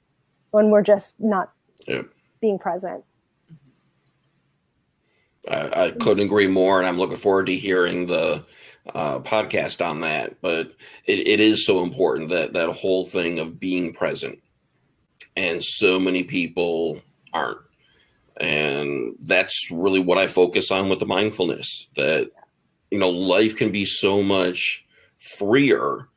when we're just not yep. being present. I, I, couldn't agree more, and I'm looking forward to hearing the uh, podcast on that. But it, it is so important that that whole thing of being present and so many people aren't and that's really what i focus on with the mindfulness that you know life can be so much freer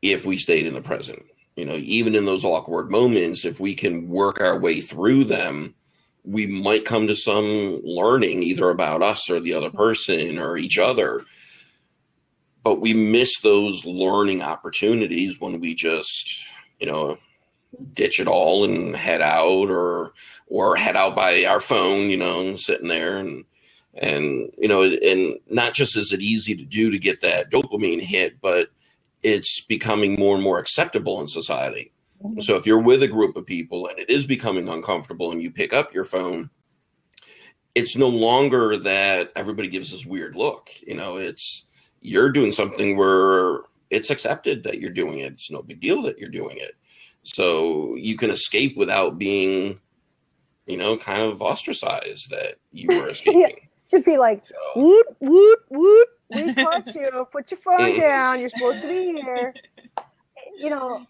if we stayed in the present you know even in those awkward moments if we can work our way through them we might come to some learning either about us or the other person or each other but we miss those learning opportunities when we just you know ditch it all and head out or or head out by our phone you know sitting there and and you know and not just is it easy to do to get that dopamine hit but it's becoming more and more acceptable in society. So if you're with a group of people and it is becoming uncomfortable and you pick up your phone it's no longer that everybody gives this weird look you know it's you're doing something where it's accepted that you're doing it it's no big deal that you're doing it so you can escape without being, you know, kind of ostracized that you were <laughs> escaping. yeah. Should be like, so. woot, woot, woot, we <laughs> caught you. Put your phone <laughs> down. You're supposed to be here. You know,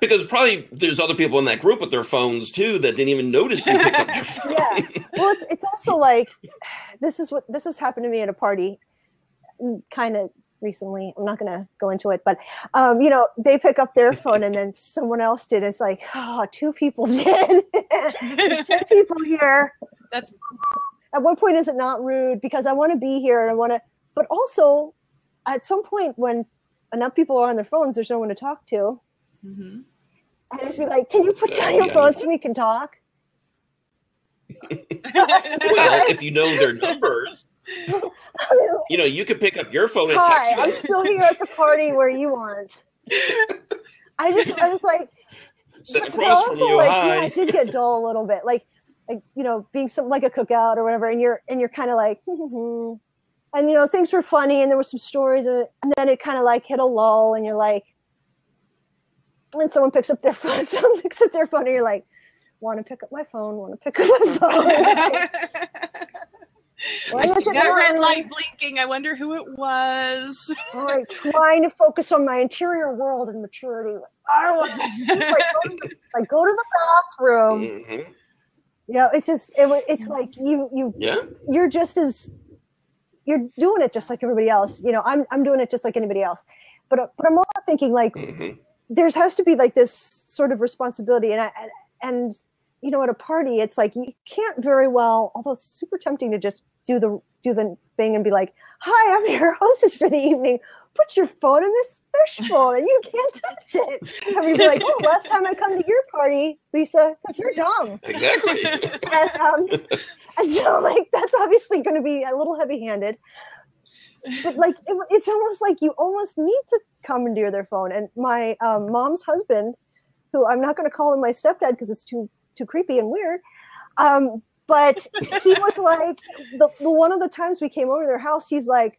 because probably there's other people in that group with their phones too that didn't even notice you picked up your <laughs> phone. yeah. Well, it's it's also like this is what this has happened to me at a party, kind of recently. I'm not going to go into it, but um, you know, they pick up their phone and then someone else did. It's like, oh, two people <laughs> did. There's ten people here. That's at what point is it not rude? Because I want to be here and I want to, but also at some point when enough people are on their phones, there's no one to talk to. Mm-hmm. And I'd be like, can you put down your phone so we can talk? <laughs> well, if you know their numbers. <laughs> you know, you could pick up your phone and Hi, text I'm still here at the party where you aren't. <laughs> I just, I was like, sitting across from you. Like, hi. Yeah, it did get dull a little bit, like, like you know, being some like a cookout or whatever, and you're and you're kind of like, and you know, things were funny, and there were some stories, and, and then it kind of like hit a lull, and you're like, and someone picks up their phone, <laughs> someone picks up their phone, and you're like, want to pick up my phone, want to pick up my phone. <laughs> I see that red light blinking. I wonder who it was. I'm like trying to focus on my interior world and maturity. I don't want to, like, go to the, <laughs> like go to the bathroom. Mhm. You know, it's just it, it's like you you Yeah. you're just as you're doing it just like everybody else. You know, I'm I'm doing it just like anybody else. But uh, but I'm also thinking like Mhm. There's has to be like this sort of responsibility. And I, and, and you know at a party it's like you can't very well although it's super tempting to just do the do the thing and be like hi i'm your <laughs> hostess for the evening. Put your phone in this fishbowl and you can't touch it. And we'd be like oh last time i come to your party lisa because you're dumb. Exactly. <laughs> and um and so like that's obviously going to be a little heavy handed but like it, it's almost like you almost need to commandeer their phone and my um, mom's husband who i'm not going to call him my stepdad because it's too too creepy and weird um but he <laughs> was like the, the one of the times we came over to their house he's like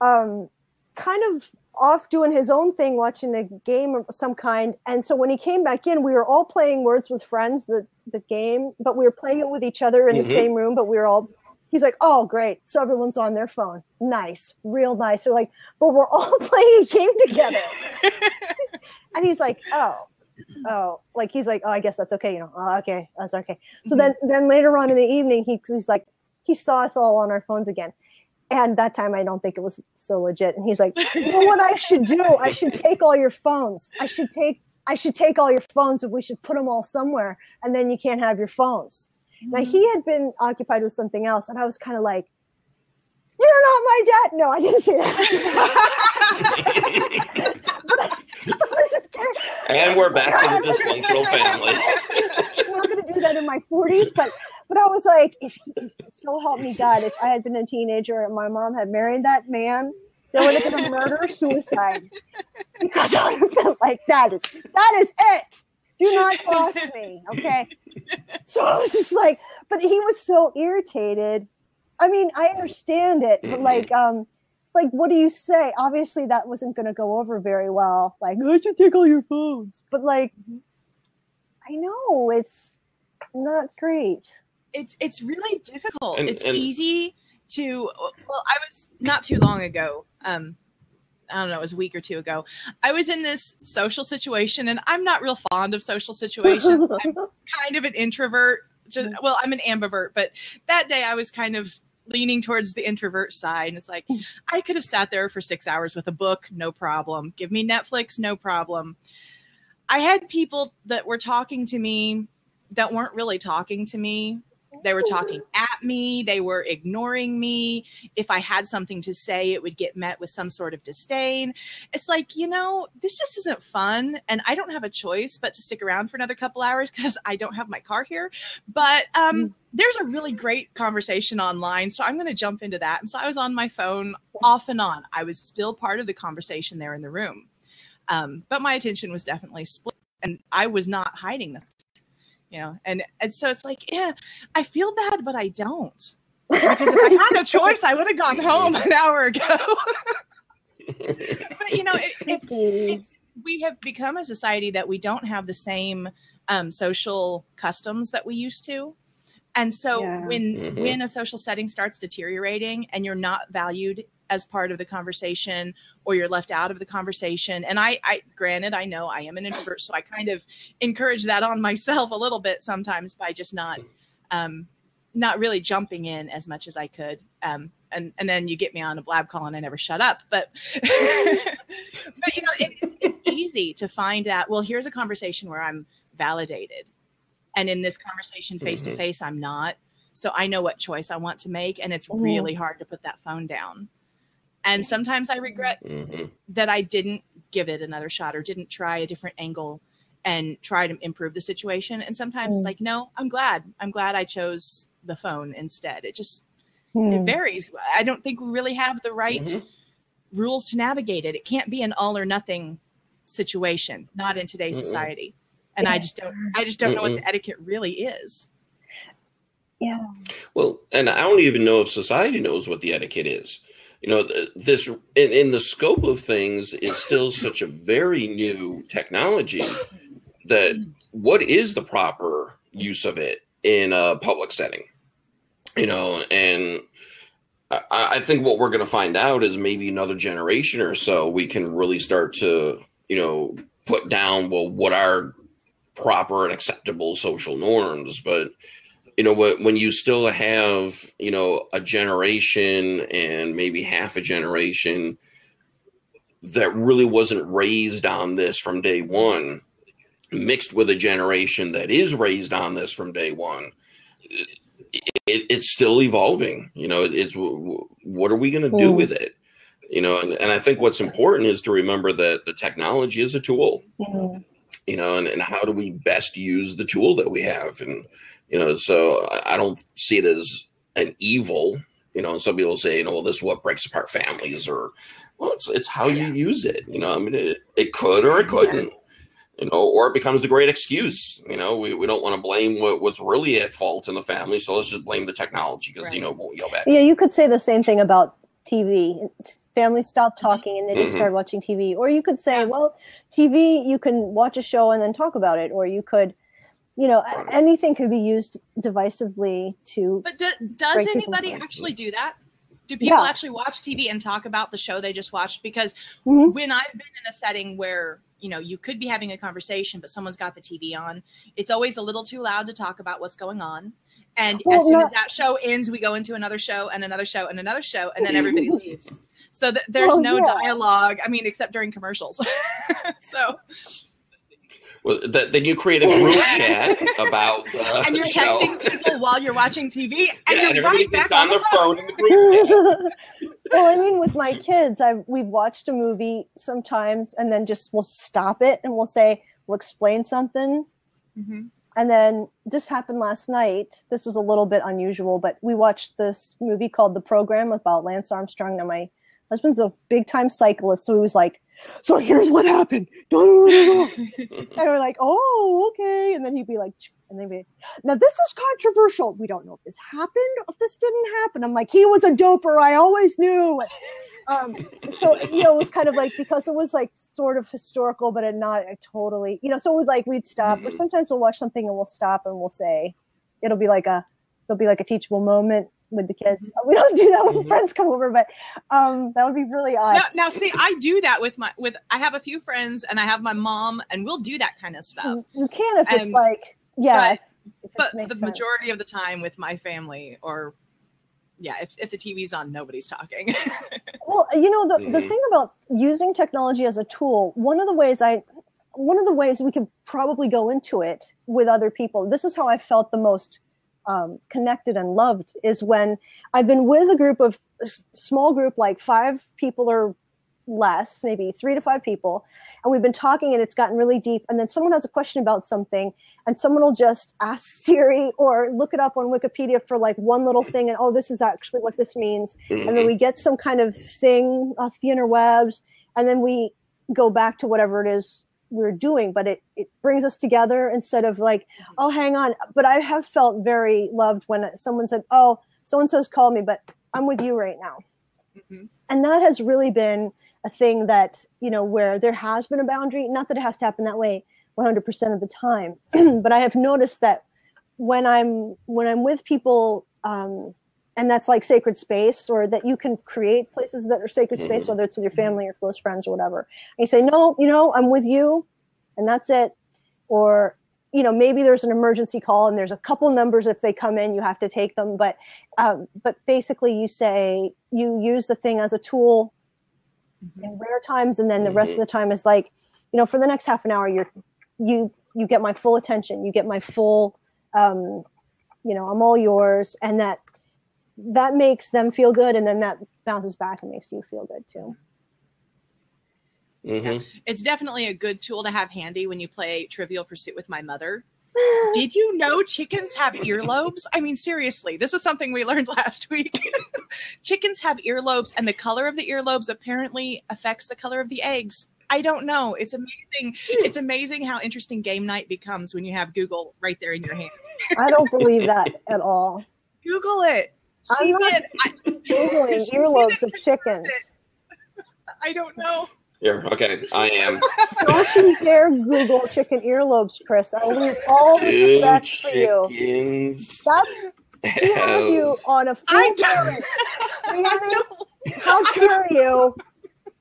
um kind of off doing his own thing watching a game of some kind and so when he came back in we were all playing words with friends the the game but we were playing it with each other in Mhm. the same room but we were all he's like oh great. So everyone's on their phone. Nice. Real nice. So like but we're all <laughs> playing a game together. <laughs> And he's like oh oh. Like he's like oh i guess that's okay you know. Oh, okay. That's okay. So mm-hmm. then then later on in the evening he, he's like he saw us all on our phones again. And that time i don't think it was so legit. And he's like you know what i should do? I should take all your phones. I should take i should take all your phones and we should put them all somewhere. And then you can't have your phones now mm-hmm. he had been occupied with something else and i was kind of like you're not my dad no i didn't say that but I was just kidding. And we're back to the dysfunctional family. I'm not going to do that in my 40s, but but I was like, if, if so help me God, if I had been a teenager and my mom had married that man, there would have been a murder suicide because I would have been like, that is that is it. Do <laughs> not cross me, okay? <laughs> So I was just like, but he was so irritated. I mean, I understand it, but like, <clears throat> um, like, what do you say? Obviously, that wasn't going to go over very well. Like, I should take all your phones, but like, I know it's not great. it's it's really difficult. And- it's and- easy to well, I was not too long ago. Um, I don't know, it was a week or two ago. I was in this social situation, and I'm not real fond of social situations. <laughs> I'm kind of an introvert. Just mm. well, I'm an ambivert, but that day I was kind of leaning towards the introvert side. And it's like mm. I could have sat there for six hours with a book, no problem. Give me Netflix, no problem. I had people that were talking to me that weren't really talking to me. They were talking at me, they were ignoring me. If I had something to say, it would get met with some sort of disdain. It's like, you know, this just isn't fun. And I don't have a choice but to stick around for another couple hours <laughs> because I don't have my car here. But um, there's a really great conversation online. So I'm going to jump into that. And so I was on my phone off and on. I was still part of the conversation there in the room. Um, but my attention was definitely split and I was not hiding that. You know, and, and so it's like, yeah, I feel bad, but I don't. Because if I had a <laughs> choice, I would have gone home an hour ago. <laughs> but you know, it, it, it's we have become a society that we don't have the same um, social customs that we used to and so Yeah. when Mhm. when a social setting starts deteriorating and you're not valued as part of the conversation or you're left out of the conversation. And i i granted i know i am an introvert so i kind of encourage that on myself a little bit sometimes by just not um not really jumping in as much as i could. Um and and then you get me on a blab call and i never shut up. But <laughs> but you know it, it's, it's easy to find out well here's a conversation where i'm validated. And in this conversation face to Mhm. face i'm not. So i know what choice i want to make and it's really hard to put that phone down and sometimes i regret Mhm. that i didn't give it another shot or didn't try a different angle and try to improve the situation and sometimes Mm. it's like no i'm glad i'm glad i chose the phone instead it just it Hmm. varies i don't think we really have the right Mhm. rules to navigate it it can't be an all or nothing situation not in today's Mm-mm. society and i just don't i just don't know what the etiquette really is Yeah. Well, and I don't even know if society knows what the etiquette is. You know this in, in the scope of things is still such a very new technology that what is the proper use of it in a public setting? You know and I, I think what we're going to find out is maybe another generation or so we can really start to you know put down well what are proper and acceptable social norms but you know when you still have you know a generation and maybe half a generation that really wasn't raised on this from day one mixed with a generation that is raised on this from day one it, it's still evolving. You know it's what are we going to do with it? You know and, and i think what's important is to remember that the technology is a tool. Mm-hmm. you know and, and how do we best use the tool that we have? And you know, so I don't see it as an evil. You know, some people say, you know, well, this is what breaks apart families, or well, it's it's how you use it. You know, I mean, it, it could or it couldn't. You know, or it becomes the great excuse. You know, we, we don't want to blame what, what's really at fault in the family, so let's just blame the technology because right. you know won't yell back. Yeah, you could say the same thing about TV. Families stop mm-hmm. talking and they just mm-hmm. start watching TV. Or you could say, well, TV, you can watch a show and then talk about it. Or you could, you know right. anything could be used divisively to but do, does anybody actually do that do people yeah. actually watch tv and talk about the show they just watched because mm-hmm. when i've been in a setting where you know you could be having a conversation but someone's got the tv on it's always a little too loud to talk about what's going on and well, as soon as that show ends we go into another show and another show and another show and then <laughs> everybody leaves so th- there's well, no yeah. dialogue i mean except during commercials <laughs> so well, then you create a group <laughs> chat about uh, and you're texting people while you're watching TV, and yeah, you're and right back on, the phone in the group <laughs> well, I mean, with my kids, I've we've watched a movie sometimes, and then just we'll stop it and we'll say we'll explain something, mm-hmm. and then just happened last night. This was a little bit unusual, but we watched this movie called The Program about Lance Armstrong. Now, my husband's a big time cyclist, so he was like so here's what happened. <laughs> and we're like, oh, okay. And then he'd be like, and they'd be, now this is controversial. We don't know if this happened, if this didn't happen. I'm like, he was a doper. I always knew. Um, so you know, it was kind of like because it was like sort of historical, but not totally, you know. So we'd like we'd stop, or mm-hmm. sometimes we'll watch something and we'll stop and we'll say, it'll be like a, it'll be like a teachable moment with the kids. We don't do that when mm-hmm. friends come over, but um, that would be really odd. Now, now, see, I do that with my with. I have a few friends, and I have my mom, and we'll do that kind of stuff. You can if and, it's like, yeah. But, but the sense. majority of the time with my family, or yeah, if, if the TV's on, nobody's talking. <laughs> well, you know the mm-hmm. the thing about using technology as a tool. One of the ways I one of the ways we could probably go into it with other people. This is how I felt the most um, connected and loved is when I've been with a group of small group, like five people or less, maybe three to five people, and we've been talking and it's gotten really deep. And then someone has a question about something, and someone will just ask <laughs> Siri or look it up on Wikipedia for like one little thing, and oh, this is actually what this means. Mm-hmm. And then we get some kind of thing off the interwebs, and then we go back to whatever it is we're doing, but it, it brings us together instead of like, oh, hang on. But I have felt very loved when someone said, oh, so and so's called me, but I'm with you right now. Mm-hmm. And that has really been a thing that, you know, where there has been a boundary, not that it has to happen that way 100% of the time, <clears throat> but I have noticed that when I'm, when I'm with people, um, and that's like sacred space or that you can create places that are sacred space mm-hmm. whether it's with your family or close friends or whatever and you say no you know i'm with you and that's it or you know maybe there's an emergency call and there's a couple numbers if they come in you have to take them but um, but basically you say you use the thing as a tool mm-hmm. in rare times and then the rest of mm-hmm. the time is like you know for the next half an hour you're you you get my full attention you get my full um, you know i'm all yours and that that makes them feel good and then that bounces back and makes you feel good too mm-hmm. yeah. it's definitely a good tool to have handy when you play trivial pursuit with my mother <laughs> did you know chickens have earlobes i mean seriously this is something we learned <laughs> last week <laughs> chickens have earlobes and the color of the earlobes apparently affects the color of the eggs I don't know. It's amazing. It's amazing how interesting game night becomes when you have Google right there in your hand. I don't believe that at all. Google it. <laughs> She did. Googling She earlobes of chickens. I don't know. Here, okay, I am. Don't you dare Google chicken earlobes, Chris. I lose all Two respect for you. chickens. That's she has you on a full <laughs> I don't- errand. I Rhiannon, don't- how dare you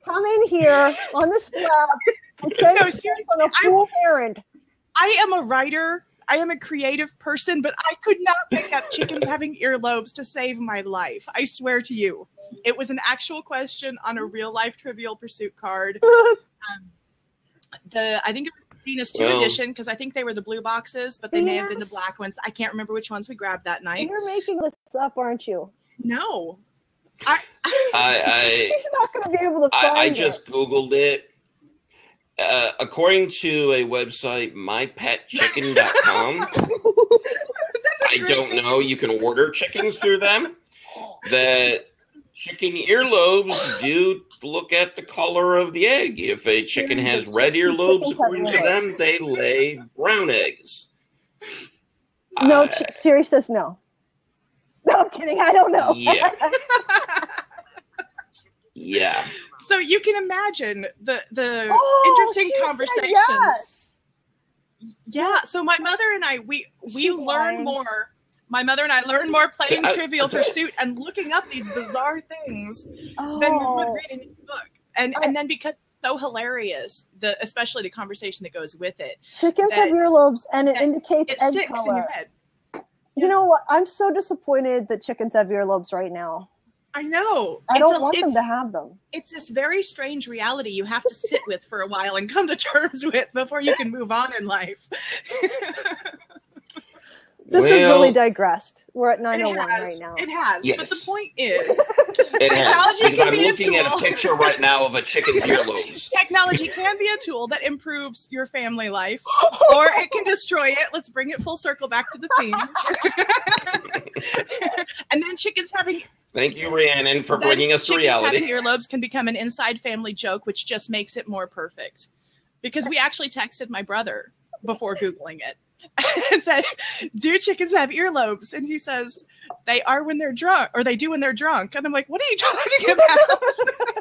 come in here on this blab and send No, us seriously, on a I- fool errand? I am a writer. I am a creative person, but I could not make up chickens <laughs> having earlobes to save my life. I swear to you. It was an actual question on a real life trivial pursuit card. <laughs> Um, the I think it was Genus 2 Well- edition because I think they were the blue boxes, but they may have been the black ones. I can't remember which ones we grabbed that night. You're making this up, aren't you? No. <laughs> I, I, He's not going to be able to I, find I, I it. just Googled it. Uh, according to a website, mypetchicken.com, <laughs> I don't know. You can order chickens through them. That chicken earlobes do look at the color of the egg. If a chicken has red earlobes, according to them, they lay brown eggs. No, Ch- Siri says no. No, I'm kidding. I don't know. Yeah. <laughs> yeah. So you can imagine the the Oh, interesting conversations. yes. Yeah. So my mother and I, we we She's learn lying. more. My mother and I learn more playing So, I- Trivial so- Pursuit and looking up these bizarre things than we Oh, would reading a book. And I- and then because so hilarious, the especially the conversation that goes with it, chickens have earlobes, and it indicates it egg sticks in color. your head. You know what? I'm so disappointed that chickens have earlobes right now. I know. I It's don't a- want them to have them. It's this very strange reality you have to sit with for a while and come to terms <laughs> with before you can move on in life. <laughs> This is really digressed. We're at it 901 has. right now. It has. Yes. But the point is, <laughs> It has, Technology because can I'm be a looking at a picture right now of a chicken <laughs> earlobes. technology can be a tool that improves your family life, <laughs> or it can destroy it. Let's bring it full circle back to the theme. and then chickens having Thank you, Rhiannon, for bringing us to chickens reality. Having earlobes can become an inside family joke, which just makes it more perfect. Because we actually texted my brother before googling it and <laughs> said, "Do chickens have earlobes?" And he says, "They are when they're drunk, or they do when they're drunk." And I'm like, "What are you <laughs> talking about?"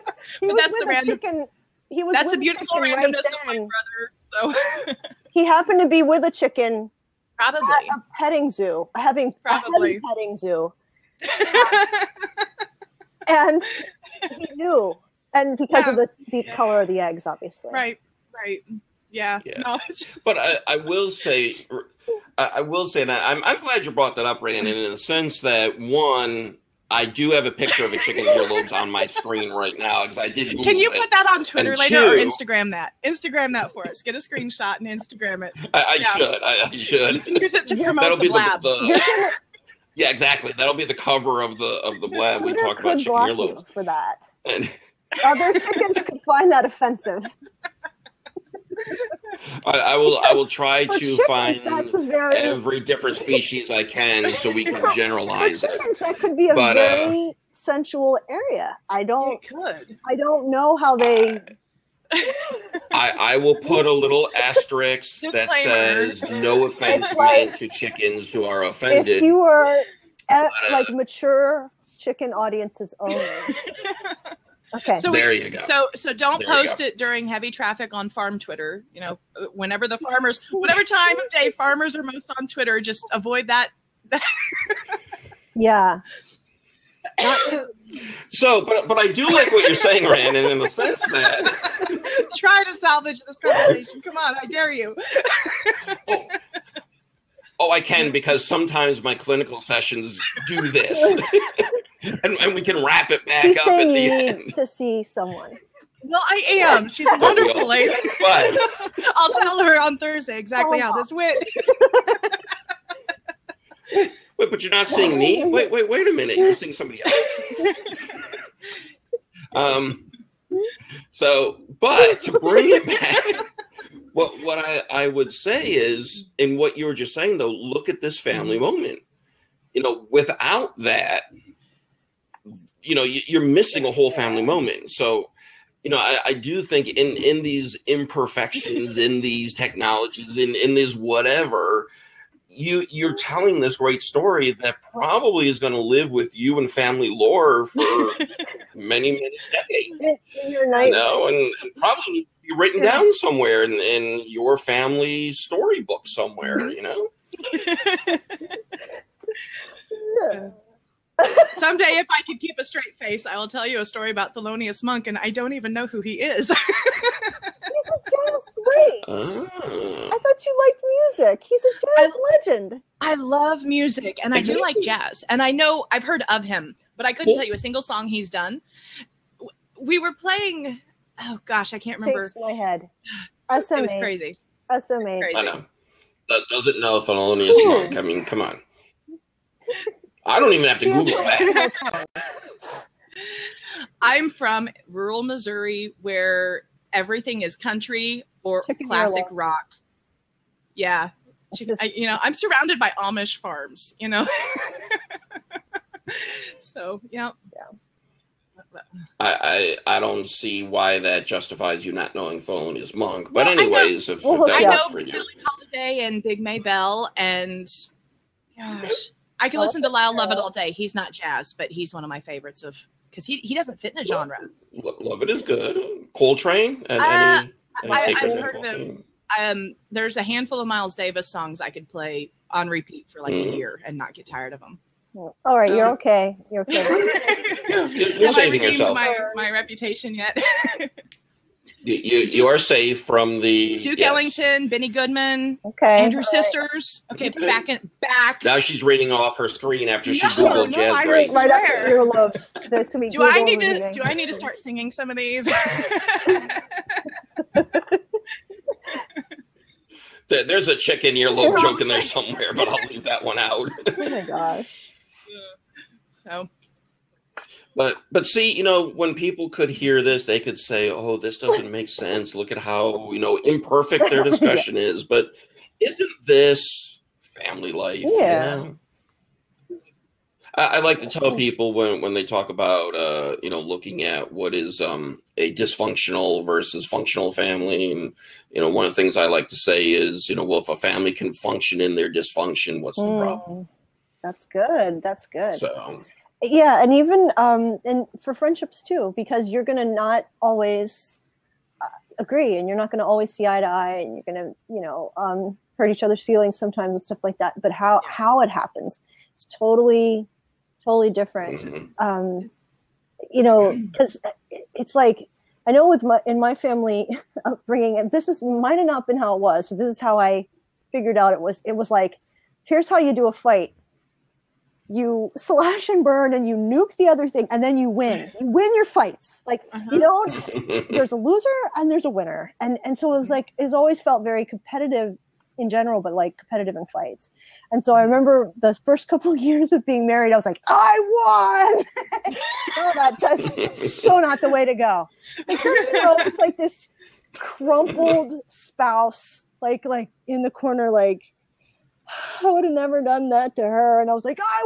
<laughs> But that's the random- chicken. He was That's the a beautiful randomness right of my brother. So He happened to be with a chicken at probably, a petting zoo, having a Probably. heavy petting zoo, and he knew, and because of Yeah. the, the color of the eggs, obviously. right, right, yeah. Yeah. No, it's just But I, I will say, I I will say that I'm, I'm glad you brought that up, Rhiannon, in the sense that one, I do have a picture of a chicken's earlobes on my screen right now because I did. Can you Google put that on Twitter And later or Instagram that? Instagram that for us. Get a screenshot and Instagram it. I, I Yeah. should. I, I should. <laughs> Use it to Yeah, promote That'll the be the, blab. You're the yeah, exactly. That'll be the cover of the of the blab. We talk about could chicken block earlobes. you for that. And Other chickens could find that offensive. <laughs> I, I will. I will try For to find that's a very every different species I can so we can <laughs> For generalize it. that could be a But, uh, sensual area. I don't. It could. I don't know how they. I, I will put a little <laughs> asterisk that Disclaimer. says no <laughs> offense like- meant to chickens who are offended. If you are at, But, uh, like mature chicken audiences only. Okay. So there we, you go. So so don't There post it during heavy traffic on farm Twitter. You know, whenever the farmers, whatever time of day farmers are most on Twitter, just avoid that. <laughs> yeah. So, but but I do like what you're saying, Rhiannon, in the sense that Try to salvage this conversation. Come on, I dare you. oh, oh, I can because sometimes my clinical sessions do this, <laughs> and, and we can wrap it back she's up at the you end. need to see someone. Well, I am. She's a wonderful all- lady. But <laughs> I'll tell her on Thursday exactly how this went. <laughs> wait, but you're not seeing me. Wait, wait, wait a minute. You're seeing somebody else. Um. So, but to bring it back, what what I I would say is, in what you were just saying though, look at this family moment. You know, without that, you know, you, you're missing a whole family moment. So, you know, I, I do think in in these imperfections, in these technologies, in in this whatever, you you're telling this great story that probably is going to live with you and family lore for <laughs> many many decades. Your You know, and, and probably be written Yeah. down somewhere in, in your family storybook somewhere. You know. Yeah. <laughs> Someday, if I could keep a straight face, I will tell you a story about Thelonious Monk, and I don't even know who he is. <laughs> he's a jazz <laughs> great. Ah. I thought you liked music. He's a jazz legend. I love music, and I do like jazz, and I know I've heard of him, but I couldn't tell you a single song he's done. We were playing. Oh gosh, I can't remember. Shakes my head. SMH. <sighs> It was crazy. SMH. Crazy. I know. That doesn't know Thelonious Monk. I mean, come on. I don't even have to Google that. <laughs> I'm from rural Missouri, where everything is country or Chicken classic Yellow. rock. Yeah, just- I, you know, I'm surrounded by Amish farms. You know, <laughs> so yeah. yeah. I, I I don't see why that justifies you not knowing Thelonious is Monk. But Well, I know- anyways, if, We'll if hook that I know for you, Billie Holiday and Big Maybelle, and gosh, I can listen to Lyle Lovett all day. He's not jazz, but he's one of my favorites of because he he doesn't fit in a genre. Lo- Lovett is good. Coltrane and Uh, any, any I, I've heard of him. Um, there's a handful of Miles Davis songs I could play on repeat for like a Mhm. year and not get tired of them. All right, you're um, okay. You're okay. Yeah, <laughs> you- you're Have I saving yourself. my, my reputation yet? <laughs> You, you you are safe from the Duke yes. Ellington, Benny Goodman, Okay. Andrew All right. Sisters. Okay, back in back. Now she's reading off her screen after she No, googled no, jazz I breaks. Right up Swear. your earlobes. That's to be do I Google need to do I need to start singing some of these? There's a chicken earlobe joke in there somewhere, but I'll leave that one out. Oh my gosh. So But but see, you know, when people could hear this, they could say, "Oh, this doesn't make sense. Look at how you know imperfect their <laughs> discussion is." But isn't this family life? you Yeah. know? I, I like to tell people when when they talk about uh, you know looking at what is um, a dysfunctional versus functional family, and you know one of the things I like to say is you know well if a family can function in their dysfunction, what's the problem? That's good. That's good. So yeah and even um and for friendships too because you're gonna not always uh, agree and you're not gonna always see eye to eye and you're gonna you know um hurt each other's feelings sometimes and stuff like that but how Yeah. how it happens it's totally totally different mhm. um you know <clears throat> because it's like i know with my in my family <laughs> upbringing and this is might have not been how it was but this is how i figured out it was it was like here's how you do a fight you slash and burn and you nuke the other thing and then you win. <laughs> You win your fights. Like uh-huh. you don't <laughs> there's a loser and there's a winner. And and so it was like it's always felt very competitive in general but like competitive in fights. And so i remember the first couple of <laughs> years of being married i was like i won! No that, that's so not the way to go. Like, you know, it's like this crumpled spouse like like in the corner like I would have never done that to her. And I was like, I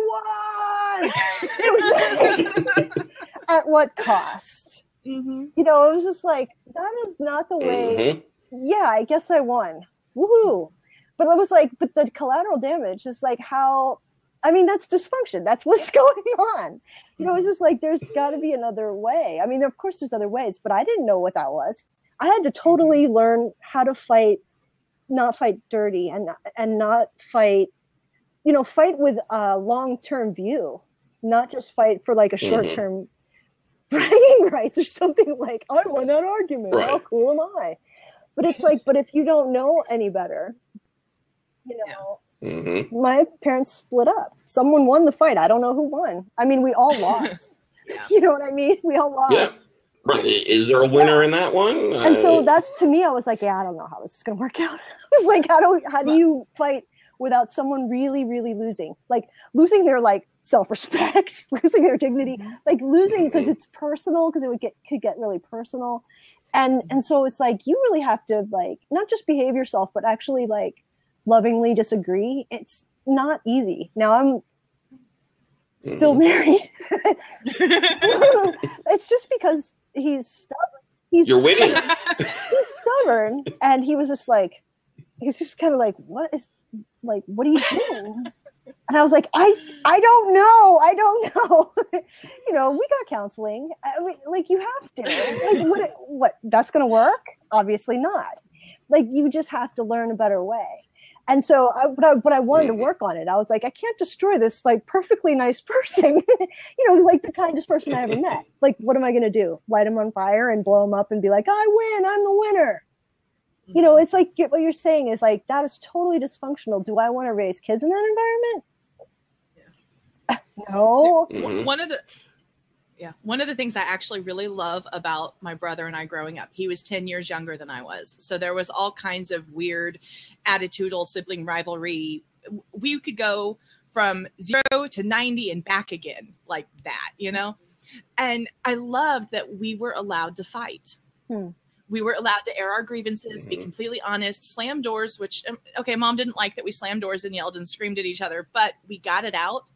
won. <laughs> It was like, at what cost? Mhm. You know, it was just like, that is not the way. Mhm. Yeah, I guess I won. Woohoo. But it was like, but the collateral damage is like how, I mean, that's dysfunction. That's what's <laughs> going on. You know, it's just like, there's got to be another way. I mean, of course, there's other ways, but I didn't know what that was. I had to totally learn how to fight not fight dirty and and not fight you know fight with a long-term view not just fight for like a short-term <laughs> bragging rights or something like i won that argument. How cool am i? But it's like but if you don't know any better you know Mhm. my parents split up. Someone won the fight. I don't know who won. I mean we all <laughs> lost. Yeah. <laughs> you know what i mean? We all lost. Yeah. Right. Is there a winner in that one? and so Uh, that's to me i was like yeah i don't know how this is going to work out. <laughs> It's like how do how do you fight without someone really really losing? Like losing their like self-respect <laughs> losing their dignity mm-hmm. like losing because mm-hmm. it's personal because it would get could get really personal. And mm-hmm. and so it's like you really have to like not just behave yourself but actually like lovingly disagree. It's not easy. Now i'm still married. <laughs> It's just because he's stubborn he's You're winning. he's stubborn and he was just like he was just kind of like what is like, what are you doing? and I was like, I, I don't know. I don't know. <laughs> you know, we got counseling. I mean, like you have to. Like, what, what, that's going to work? Obviously not. Like you just have to learn a better way. And so, I, but, I, but I wanted to work on it. I was like, I can't destroy this like perfectly nice <laughs> person. you know, he's like the kindest person I ever <laughs> met. Like, what am I going to do? Light him on fire and blow him up and be like, I win. I'm the winner you know, it's like what you're saying is like that is totally dysfunctional. Do I want to raise kids in that environment? <laughs> No. Mm-hmm. One of the yeah, one of the things I actually really love about my brother and I growing up, he was 10 years younger than I was. So there was all kinds of weird attitudinal sibling rivalry. We could go from 0 to 90 and back again like that, you know? And I loved that we were allowed to fight. Hmm we were allowed to air our grievances, mm-hmm. be completely honest, slam doors, which, um, okay, mom didn't like that we slammed doors and yelled and screamed at each other, but we got it out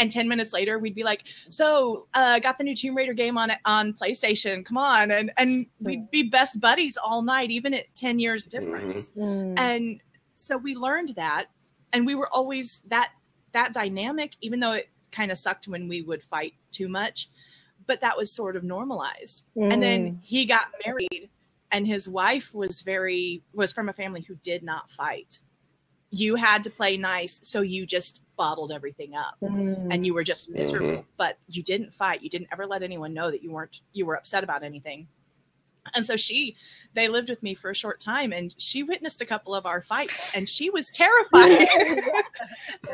and 10 minutes later we'd be like so uh got the new tomb raider game on on playstation come on and and we'd be best buddies all night even at 10 years difference mm-hmm. and so we learned that and we were always that that dynamic even though it kind of sucked when we would fight too much but that was sort of normalized mm. and then mm. he got married and his wife was very was from a family who did not fight you had to play nice so you just bottled everything up. Mm. and you were just miserable mm-hmm. but you didn't fight. You didn't ever let anyone know that you weren't you were upset about anything. And so she they lived with me for a short time and she witnessed a couple of our fights and she was terrified. <laughs>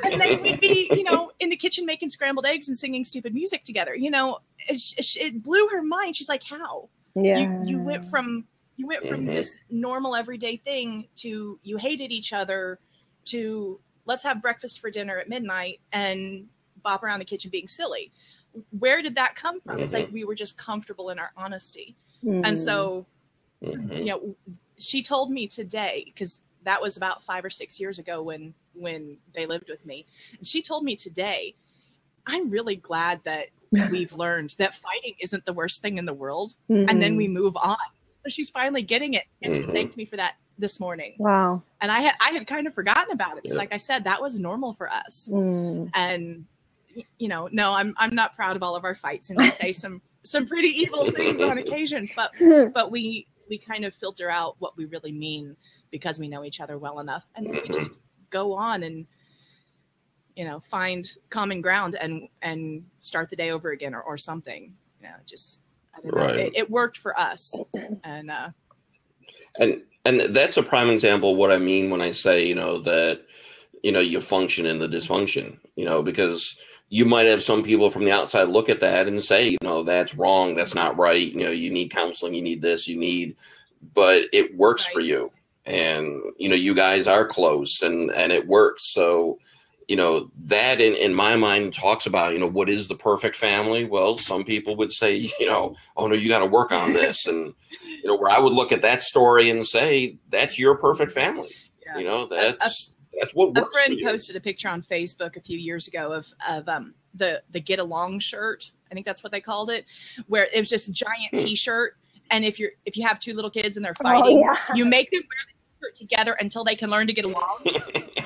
And then we'd be you know in the kitchen making scrambled eggs and singing stupid music together. You know it, it blew her mind. She's like how? Yeah you, you went from you went from mm-hmm. this normal everyday thing to you hated each other to let's have breakfast for dinner at midnight and bop around the kitchen being silly. Where did that come from? Mm-hmm. It's like mm-hmm. we were just comfortable in our honesty. Mm-hmm. And so, mm-hmm. you know, she told me today, because that was about five or six years ago when when they lived with me. And she told me today, I'm really glad that <laughs> we've learned that fighting isn't the worst thing in the world. And then we mm-hmm. move on. So she's finally getting it. And she thanked me for that this morning. Wow. And I had I had kind of forgotten about it because, like I said, that was normal for us. Mm. And you know, no, I'm I'm not proud of all of our fights, and we say <laughs> some some pretty evil things on occasion, but <laughs> but we we kind of filter out what we really mean because we know each other well enough, and we just go on and you know find common ground and and start the day over again or, or something. You know, just right. It, it, worked for us, and uh, and and that's a prime example of what I mean when I say, you know, that you know you function in the dysfunction, you know, because you might have some people from the outside look at that and say, you know, that's wrong, that's not right, you know, you need counseling, you need this, you need, but it works right. for you, and you know, you guys are close, and and it works, so you know that in, in my mind talks about you know what is the perfect family well some people would say <laughs> you know oh no you got to work on this and you know, where I would look at that story and say, that's your perfect family. Yeah. You know, that's a, that's what a friend posted a picture on Facebook a few years ago of of um the the get along shirt. I think that's what they called it, where it was just a giant hmm. T-shirt. And if you're if you have two little kids and they're oh, fighting, oh, yeah. you make them wear the shirt together until they can learn to get along. <laughs> do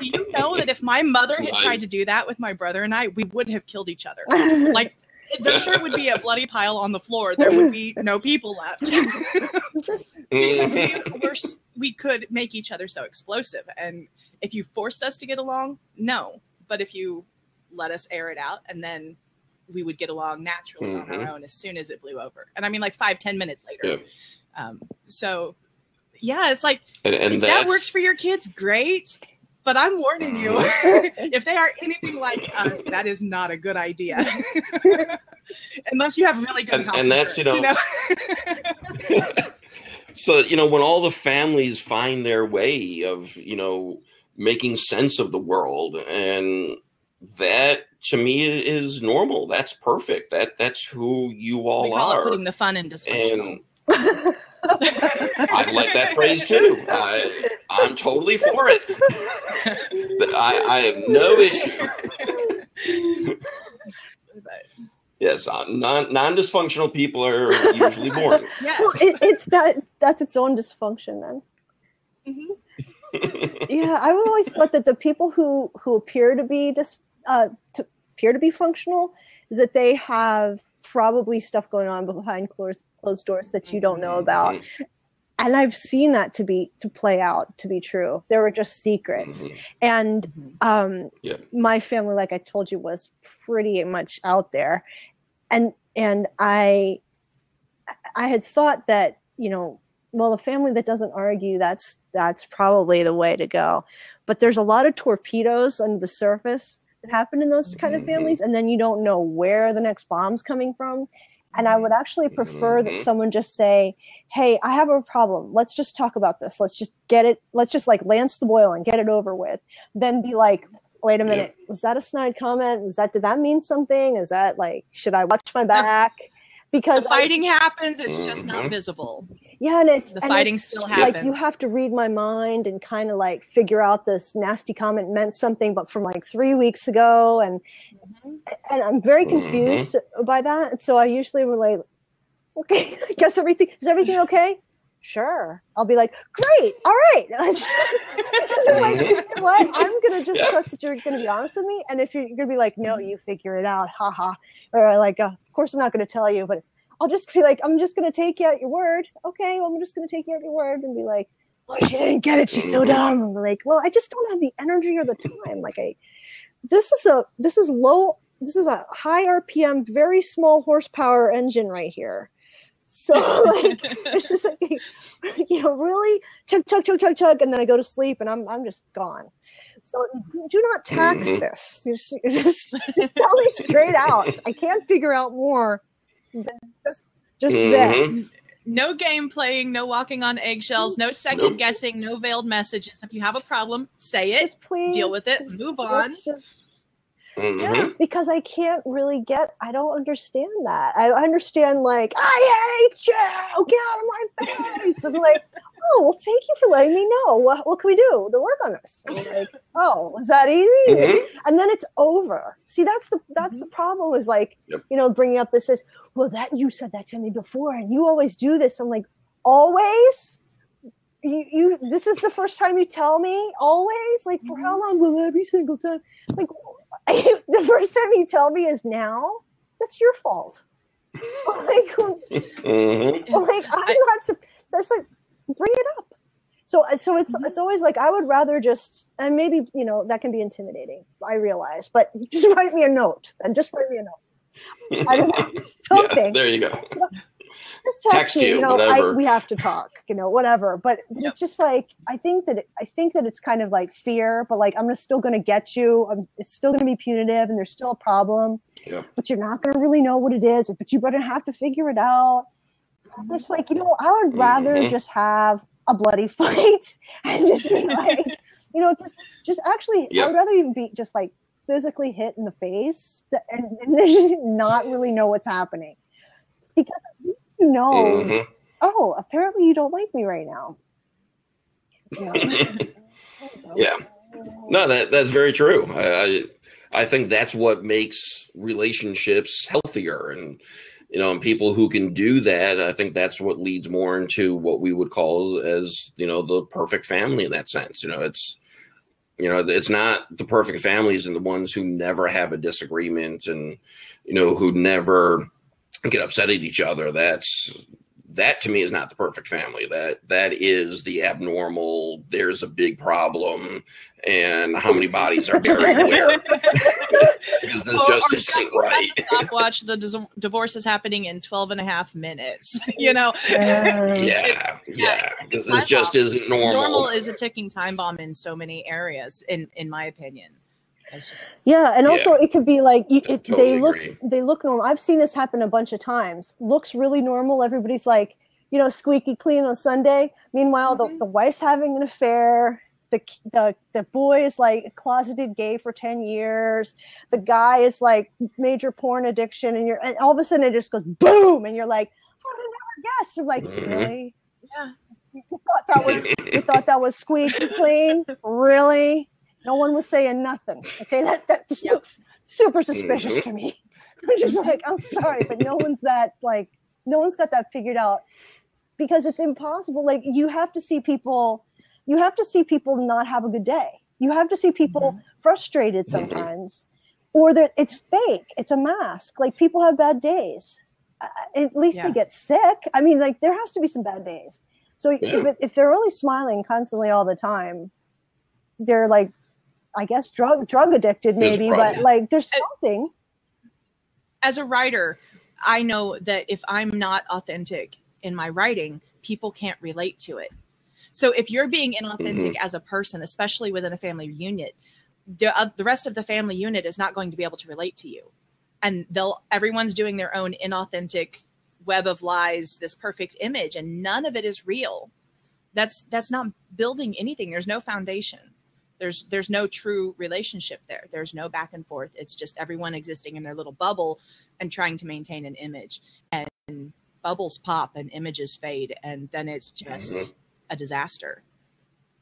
you know that if my mother had nice. tried to do that with my brother and I, we would have killed each other. <laughs> Like there sure would be a bloody pile on the floor. There would be no people left. <laughs> we, we could make each other so explosive. And if you forced us to get along, no. But if you let us air it out and then we would get along naturally mm-hmm. on our mm-hmm. own as soon as it blew over. And I mean, like five, ten minutes later. Um, so, yeah, it's like and, and that works for your kids. Great. But I'm warning you, <laughs> <laughs> if they are anything like us, that is not a good idea. <laughs> Unless you have really good and, and that's you know, you know? so you know when all the families find their way of you know making sense of the world and that to me is normal that's perfect that that's who you all are putting the fun in dysfunctional. And I like that phrase too. I, I'm totally for it. I, I have no issue. yes, uh, non non dysfunctional people are usually born. yes. Well, it, it's that that's its own dysfunction then. Mm-hmm. yeah, I've always thought that the people who who appear to be dis, uh, to appear to be functional is that they have probably stuff going on behind closed closed doors that you don't know about. Mhm. And I've seen that to be to play out to be true. There were just secrets. Mhm. And um Yeah. my family like i told you was pretty much out there and and i i had thought that you know well a family that doesn't argue that's that's probably the way to go but there's a lot of torpedoes under the surface that happen in those kind of Mhm. families and then you don't know where the next bomb's coming from and i would actually prefer that someone just say hey i have a problem. Let's just talk about this. Let's just get it let's just like lance the boil and get it over with. Then be like wait a Yeah. minute was that a snide comment? Was that did that mean something? Is that like should i watch my back? Because The I- fighting happens, it's just not Mhm. visible. Yeah and it's The and fighting it's still like you have to read my mind and kind of like figure out this nasty comment meant something but from like three weeks ago and and i'm very Mhm. confused by that so i usually relate okay <laughs> i guess everything is everything okay? Sure. I'll be like great all right. <laughs> Because I'm like, you know what? I'm gonna <laughs> just Yeah. trust that you're gonna be honest with me and if you're gonna be like no you figure it out haha or like uh, of course i'm not gonna tell you but i'll just be like i'm just gonna take you at your word. Okay well, i'm just gonna take you at your word and be like oh she didn't get it. She's so Mhm. dumb. And be like well i just don't have the energy or the time. Like i this is a this is low this is a high rpm very small horsepower engine right here. So <laughs> like <laughs> it's just like you know really chug chug chug chug chug and then i go to sleep and i'm i'm just gone. So do not tax Mhm. this. Just, just just tell me straight out. I can't figure out more just just Mhm. this No game playing, no walking on eggshells, no second Nope. guessing, no veiled messages. If you have a problem, say it. just please deal with it, just- move on. just- Mhm. Yeah, because I can't really get. I don't understand that. I understand like I hate you. Get out of my face. I'm like, oh well, thank you for letting me know. What what can we do to work on this? I'm like, oh, was that easy? Mhm. And then it's over. See, that's the that's the problem. Is like, Yep. you know, bringing up this is well that you said that to me before, and you always do this. I'm like, always. You, you this is the first time you tell me always like for how long will every single time like <laughs> the first time you tell me is now that's your fault <laughs> like Mhm. like i'm not that's like bring it up so uh, so it's mm-hmm. it's always like i would rather just and maybe you know that can be intimidating i realize but just write me a note and just write me a note i don't know <laughs> <laughs> Yeah, something there you go. <laughs> just text, Text me, you, know, I, we have to talk, you know, whatever. But it's just like I think that it, I think that it's kind of like fear, but like I'm just still going to get you. I'm, it's still going to be punitive, and there's still a problem. Yep. But you're not going to really know what it is. But you better have to figure it out. It's like you know, I would rather Mhm. just have a bloody <laughs> fight and just be like, you know, just just actually, I would rather even be just like physically hit in the face and, and not really know what's happening because you know Mhm. oh, apparently you don't like me right now. You know? <laughs> Yeah. No, that that's very true. I, I I think that's what makes relationships healthier, and you know, and people who can do that, I think that's what leads more into what we would call as you know the perfect family in that sense. You know, it's you know it's not the perfect families and the ones who never have a disagreement and you know who never get upset at each other. That's that to me is not the perfect family. That that is the abnormal. There's a big problem, and how many bodies are buried <laughs> where? <laughs> because this Or- just or isn't stop- right. Stopwatch. The dis- divorce is happening in 12 and a half minutes. <laughs> you know, Yeah, yeah, because this just isn't normal. normal is a ticking time bomb in so many areas, in in my opinion. It's just yeah, and also it could be like you, it, Totally they look agree. they look normal. I've seen this happen a bunch of times. Looks really normal. Everybody's like, you know, squeaky clean on Sunday. Meanwhile, Mhm. the, the wife's having an affair. The, the the boy is like closeted gay for 10 years the guy is like major porn addiction and you're and all of a sudden it just goes boom and you're like oh, I never guessed you're like Mhm. really yeah. you thought that was you thought that was squeaky clean <laughs> really no one was saying nothing okay that that just Yep. looks super suspicious Mhm. to me <laughs> i'm just like i'm sorry but no one's that like no one's got that figured out because it's impossible like you have to see people you have to see people not have a good day. You have to see people Mhm. frustrated Mhm. sometimes, or that it's fake. It's a mask. Like people have bad days. Uh, At least Yeah. they get sick. I mean, like there has to be some bad days. So if it, if they're really smiling constantly all the time, they're like, I guess drug drug addicted maybe, but like there's something. as a writer, I know that if I'm not authentic in my writing, people can't relate to it. So if you're being inauthentic as a person, especially within a family unit, the uh, the rest of the family unit is not going to be able to relate to you, and they'll everyone's doing their own inauthentic web of lies, this perfect image, and none of it is real. That's that's not building anything. There's no foundation. There's there's no true relationship there. There's no back and forth. It's just everyone existing in their little bubble and trying to maintain an image. And bubbles pop and images fade, and then it's just Mhm. a disaster.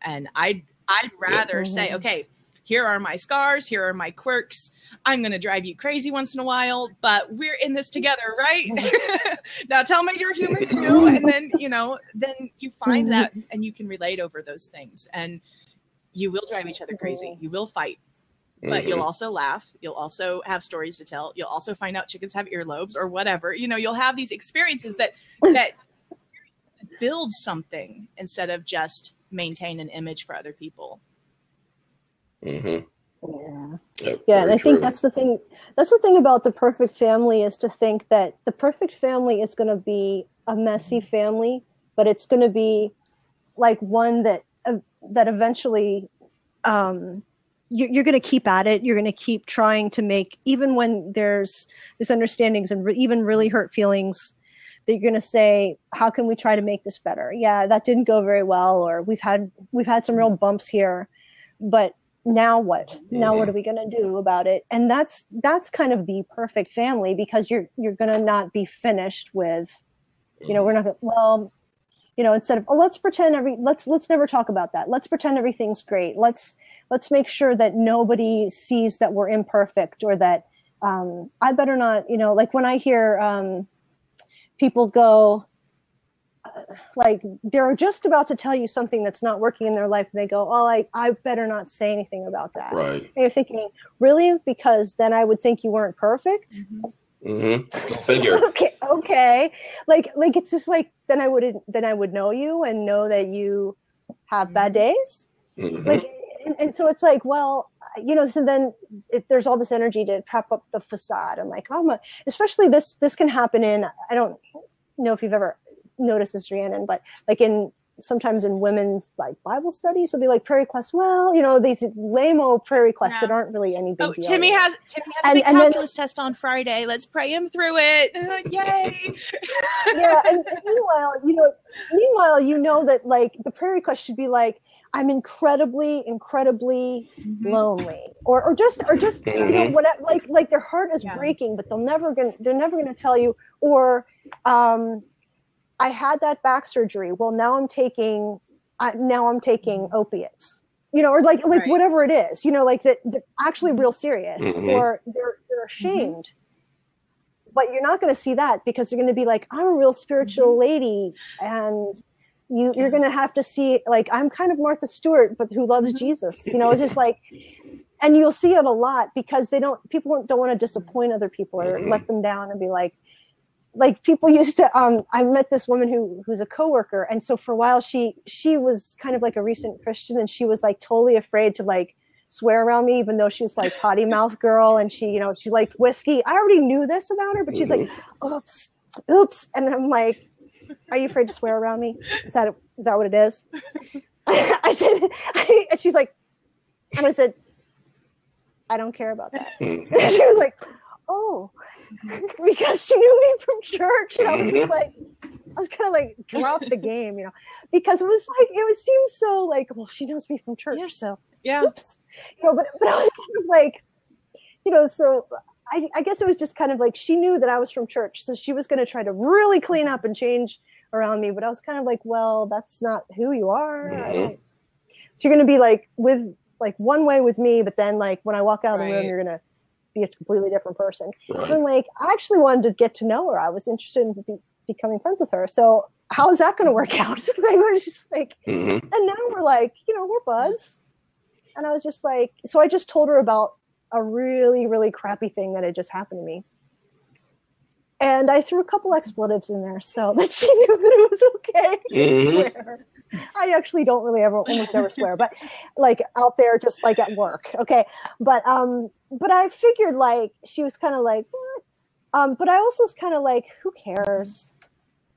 And I'd I'd rather say, Mhm. okay, here are my scars, here are my quirks. I'm going to drive you crazy once in a while, but we're in this together, right? <laughs> now tell me you're human too, and then you know, then you find that and you can relate over those things, and you will drive each other crazy. You will fight, but you'll Mhm. also laugh. You'll also have stories to tell. You'll also find out chickens have earlobes or whatever. You know, you'll have these experiences that <laughs> that build something instead of just maintain an image for other people. Mhm. Yeah. Yep, Yeah, and very I think true. that's the thing. That's the thing about the perfect family is to think that the perfect family is going to be a messy family, but it's going to be like one that that eventually um, you, you're going to keep at it. You're going to keep trying to make, even when there's misunderstandings and re- even really hurt feelings. That you're going to say, "How can we try to make this better?" Yeah, that didn't go very well, or we've had we've had some real bumps here, but now what now what are we going to do about it and that's that's kind of the perfect family because you're you're going to not be finished with you know we're not well you know instead of oh let's pretend every let's let's never talk about that. Let's pretend everything's great. Let's let's make sure that nobody sees that we're imperfect or that um, i better not you know like when i hear um, people go uh, like they're just about to tell you something that's not working in their life and they go oh i, I better not say anything about that. Right. and you're thinking really? Because then i would think you weren't perfect? Mm-hmm. Go figure. <laughs> okay okay. Like like it's just like then i would then i would know you and know that you have bad days. Mhm. like and, and so it's like well you know so then it, there's all this energy to prep up the facade. I'm like oh my especially this this can happen in i don't know if you've ever noticed this rhiannon but like in sometimes in women's like bible studies it'll be like prayer requests well you know these lame prayer requests Yeah. that aren't really any big Oh, deal Timmy yet. has Timmy has a And- big and then- calculus test on Friday. Let's pray him through it. <laughs> Yay! yeah and, and meanwhile you know meanwhile you know that like the prayer request should be like i'm incredibly incredibly Mhm. lonely or or just or just you know Mhm. what like like their heart is Yeah. breaking but they'll never gonna they're never gonna tell you or um i had that back surgery. Well now i'm taking uh, now i'm taking opiates you know or like like Right. whatever it is you know like that that's actually real serious Mhm. or they're they're ashamed. But you're not going to see that because you're going to be like i'm a real spiritual lady and you you're going to have to see like i'm kind of martha stewart but who loves jesus you know it's just like and you'll see it a lot because they don't people don't want to disappoint other people or let them down and be like like people used to um i met this woman who who's a coworker and so for a while she she was kind of like a recent christian and she was like totally afraid to like swear around me even though she was like potty mouth girl and she you know she liked whiskey. I already knew this about her but she's like oops oops and i'm like are you afraid to swear around me? Is that is that what it is? <laughs> I said I, <laughs> and she's like and i said i don't care about that. Mhm. and <laughs> she was like, "Oh," <laughs> because she knew me from church, and I was just like, I was kind of like drop the <laughs> game, you know, because it was like it was seemed so like, well, she knows me from church, Yes. so Yeah. oops, you know. But but I was <laughs> kind of like, you know, so I I guess it was just kind of like she knew that I was from church, so she was going to try to really clean up and change around me. But I was kind of like, well, that's not who you are. I Mhm. So you're going to be like with like one way with me, but then like when I walk out of the room, you're going to be a completely different person. Right. And like I actually wanted to get to know her. I was interested in be- becoming friends with her. So how is that going to work <laughs> out? <laughs> I was just like, hmm and now we're like, you know, we're buds. And I was just like, so I just told her about a really, really crappy thing that had just happened to me. And I threw a couple expletives in there so <laughs> that she knew that it was okay Mhm. swear. I actually don't really ever almost never swear, but like out there just like at work. Okay. But um but I figured like she was kind of like, what? Um, but I also was kind of like, who cares?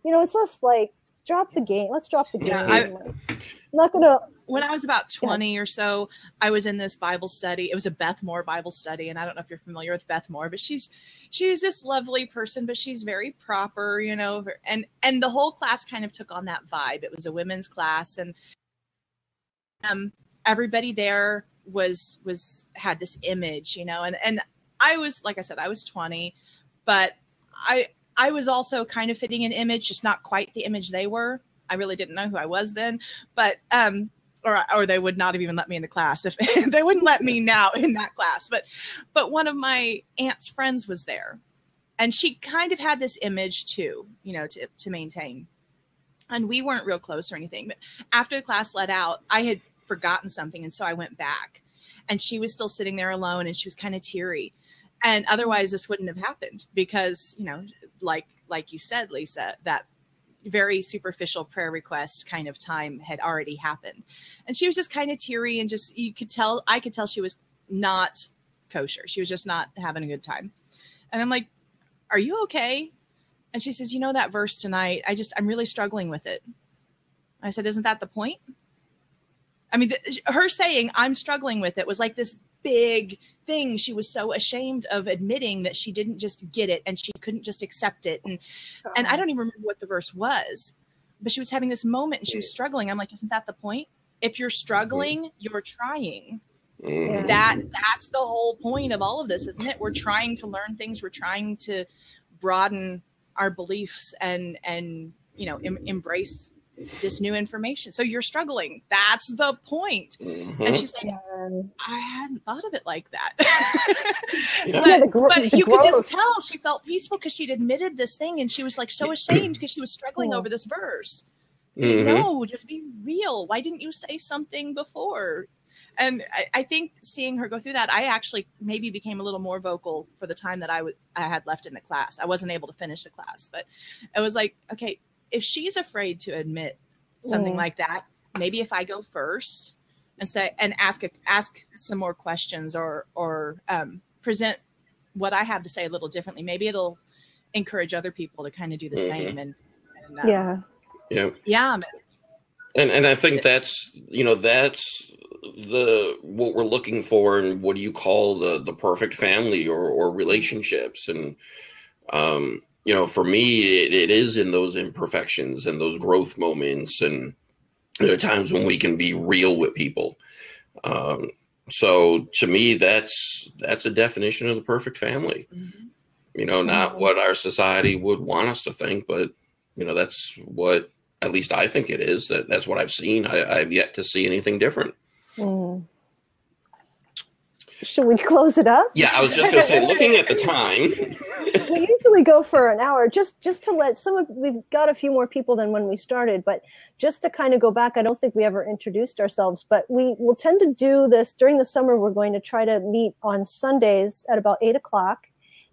You know, it's less like drop the game. Let's drop the game. Yeah, I- not gonna when I was about 20 or so, I was in this Bible study. It was a Beth Moore Bible study, and I don't know if you're familiar with Beth Moore, but she's she's this lovely person, but she's very proper, you know. And and the whole class kind of took on that vibe. It was a women's class, and um, everybody there was was had this image, you know. And and I was like I said, I was 20, but I I was also kind of fitting an image, just not quite the image they were. I really didn't know who I was then, but um, or or they would not have even let me in the class if <laughs> they wouldn't let me now in that class. But but one of my aunt's friends was there, and she kind of had this image too, you know, to to maintain. And we weren't real close or anything, but after the class let out, I had forgotten something, and so I went back, and she was still sitting there alone, and she was kind of teary. And otherwise, this wouldn't have happened because you know, like like you said, Lisa, that very superficial prayer request kind of time had already happened. And she was just kind of teary and just, you could tell, I could tell she was not kosher. She was just not having a good time. And I'm like, Are you okay? And she says, You know, that verse tonight, I just, I'm really struggling with it. I said, Isn't that the point? I mean, th- her saying, I'm struggling with it was like this big thing. She was so ashamed of admitting that she didn't just get it and she couldn't just accept it. And and I don't even remember what the verse was, but she was having this moment and she was struggling. I'm like, isn't that the point? If you're struggling, you're trying. Mhm. That that's the whole point of all of this, isn't it? We're trying to learn things. We're trying to broaden our beliefs and and you know em- embrace this new information. So you're struggling. That's the point. And Mhm. she's like, I hadn't thought of it like that. <laughs> Yeah. but Yeah, the gro- but the you could just tell she felt peaceful because she'd admitted this thing and she was like so ashamed because she was struggling Yeah. over this verse. Mhm. No, just be real. Why didn't you say something before? And I, I think seeing her go through that, I actually maybe became a little more vocal for the time that I would I had left in the class. I wasn't able to finish the class, but I was like, okay, if she's afraid to admit something Mm. like that, maybe if I go first and say and ask a, ask some more questions or or um, present what I have to say a little differently, maybe it'll encourage other people to kind of do the Mhm. same. And, and uh, yeah. Yeah. yeah, And and I think that's you know that's the what we're looking for and what do you call the the perfect family or or relationships and um you know for me it, it is in those imperfections and those growth moments and there are times when we can be real with people um so to me that's that's a definition of the perfect family you know not what our society would want us to think but you know that's what at least I think it is. That that's what I've seen. I, I've yet to see anything different. Mm. Should we close it up? Yeah, I was just gonna say, looking at the time. We usually go for an hour just just to let some of we've got a few more people than when we started but just to kind of go back i don't think we ever introduced ourselves but we will tend to do this during the summer we're going to try to meet on sundays at about eight o'clock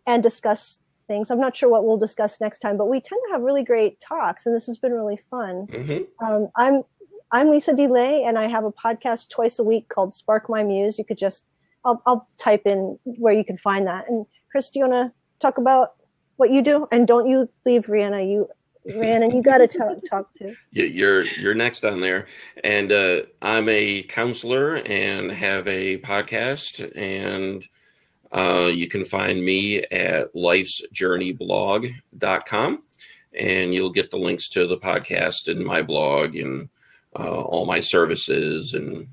and discuss things. I'm not sure what we'll discuss next time but we tend to have really great talks and this has been really fun. Mhm. um, i'm i'm lisa delay and i have a podcast twice a week called spark my muse. You could just i'll, I'll type in where you can find that. And chris do you want to talk about what you do and don't you leave Rhiannon. You Rhiannon you got to talk, <laughs> talk to You- You're you're next on there, and uh, I'm a counselor and have a podcast, and uh, you can find me at lifesjourneyblog.com, and you'll get the links to the podcast and my blog and uh, all my services and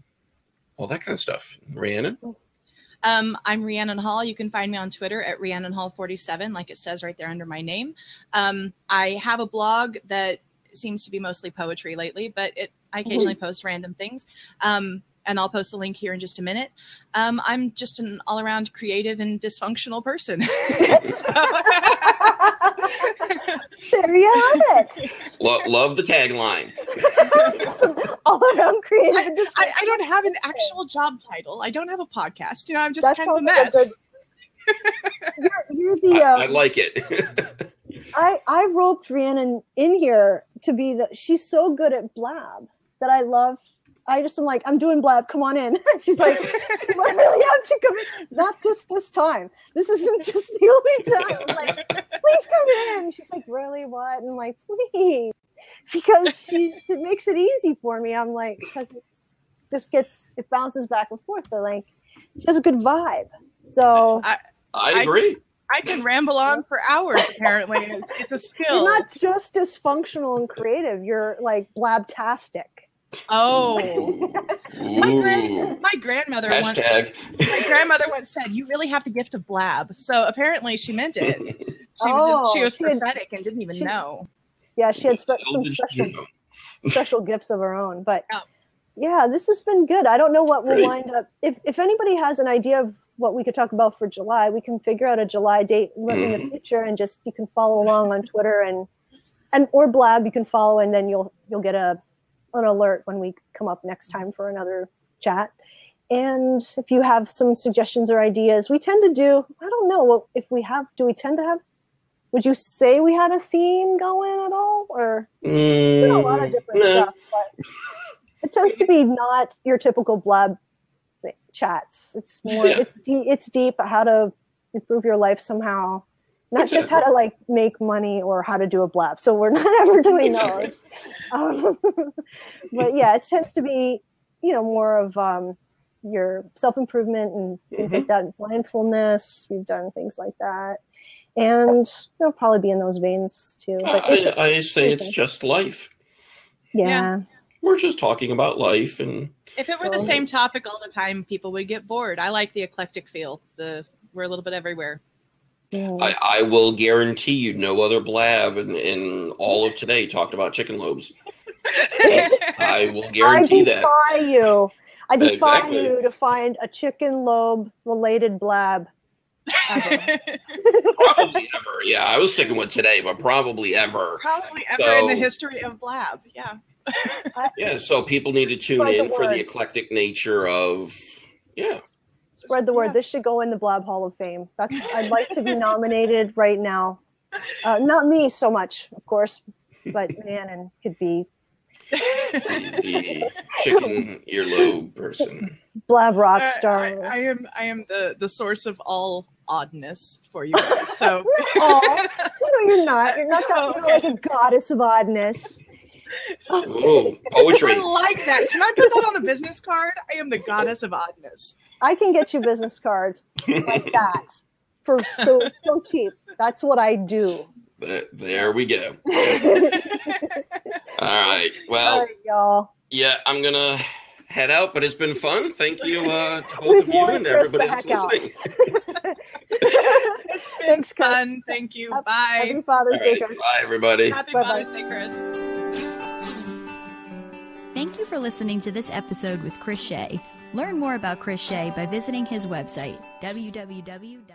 all that kind of stuff. Rhiannon. Um, I'm Rhiannon Hall. You can find me on Twitter at Rhiannon Hall 47, like it says right there under my name. Um, I have a blog that seems to be mostly poetry lately, but it, I occasionally post random things. Um, and I'll post a link here in just a minute. Um, I'm just an all around creative and dysfunctional person. So- <laughs> there you have it. Lo- love the tagline. <laughs> All around creative I, and I, I don't have an actual job title. I don't have a podcast. You know, I'm just That kind of a sounds like a mess. good- You're, you're the. I, Um, I like it. <laughs> I I roped Rhiannon in here to be the. She's so good at blab that I love. I just am like, I'm doing blab. Come on in. <laughs> She's like, do I really have to come in? Not just this time. This isn't just the only time. I'm like, please come in. She's like, really? What? And I'm like, please, because she's it makes it easy for me. I'm like, because it's just gets it bounces back and forth. But like, she has a good vibe. So I agree. I can ramble on for hours. Apparently, it's, it's a skill. you're not just dysfunctional and creative. You're like blabtastic. Oh, <laughs> my, grand, my grandmother once my grandmother once said, "You really have the gift of blab." So apparently, she meant it. She, <laughs> Oh, she was she had- and didn't even she- know. Yeah, she had spe- some special special gifts of her own. But Yeah. yeah, this has been good. I don't know what we'll wind up. If if anybody has an idea of what we could talk about for July, we can figure out a July date in Mm-hmm. the future, and just you can follow along on Twitter and and or Blab. You can follow, and then you'll you'll get a an alert when we come up next time for another chat. And if you have some suggestions or ideas, we tend to do. I don't know if we have. Do we tend to have? Would you say we had a theme going at all, or? Mm, a lot of different nah. stuff, but it tends to be not your typical blab chats. It's more Yeah. it's deep it's deep how to improve your life somehow. Not just how to like make money or how to do a blab. So we're <laughs> not ever doing Exactly. those. Um, <laughs> but yeah, it tends to be, you know, more of um, your self improvement and things Mm-hmm. like that. Mindfulness. We've done things like that. And they'll probably be in those veins too. But I, I say it's just life. yeah. Yeah. We're just talking about life, and If it were the same topic all the time, people would get bored. I like the eclectic feel. The we're a little bit everywhere. I, I will guarantee you, no other blab in, in all of today talked about chicken lobes. <laughs> I will guarantee that. I that. defy you. I defy Exactly. you to find a chicken lobe related blab. ever. <laughs> Probably ever. Yeah, I was sticking with today, but probably ever. Probably ever in the history of Blab. Yeah. Yeah, so people need to tune Spread the in for the eclectic nature of. Yeah, Spread the word. Yeah. This should go in the Blab Hall of Fame. That's. I'd like to be nominated right now. Uh, not me so much, of course, but Rhiannon could be the chicken earlobe person. Blab rock star. I, I am I am the the source of all oddness for you guys. <laughs> So Aw, no, you're not. You're not that. You're like a goddess of oddness. Oh, poetry. I like that. Can I put that on a business card? I am the goddess of oddness. I can get you business cards like <laughs> that for so so cheap. That's what I do. Th- There we go. All <laughs> All right. Well, right, y'all. yeah, I'm gonna head out, but it's been fun. Thank you uh, to both We've of you and Chris the everybody that's out. listening. <laughs> It's been Thanks, Chris. fun. Thank you. Bye. Happy Father's All Day, Chris. bye, everybody. Happy Bye-bye. Father's Day, Chris. Thank you for listening to this episode with Chris Shea. Learn more about Chris Shea by visiting his website, www.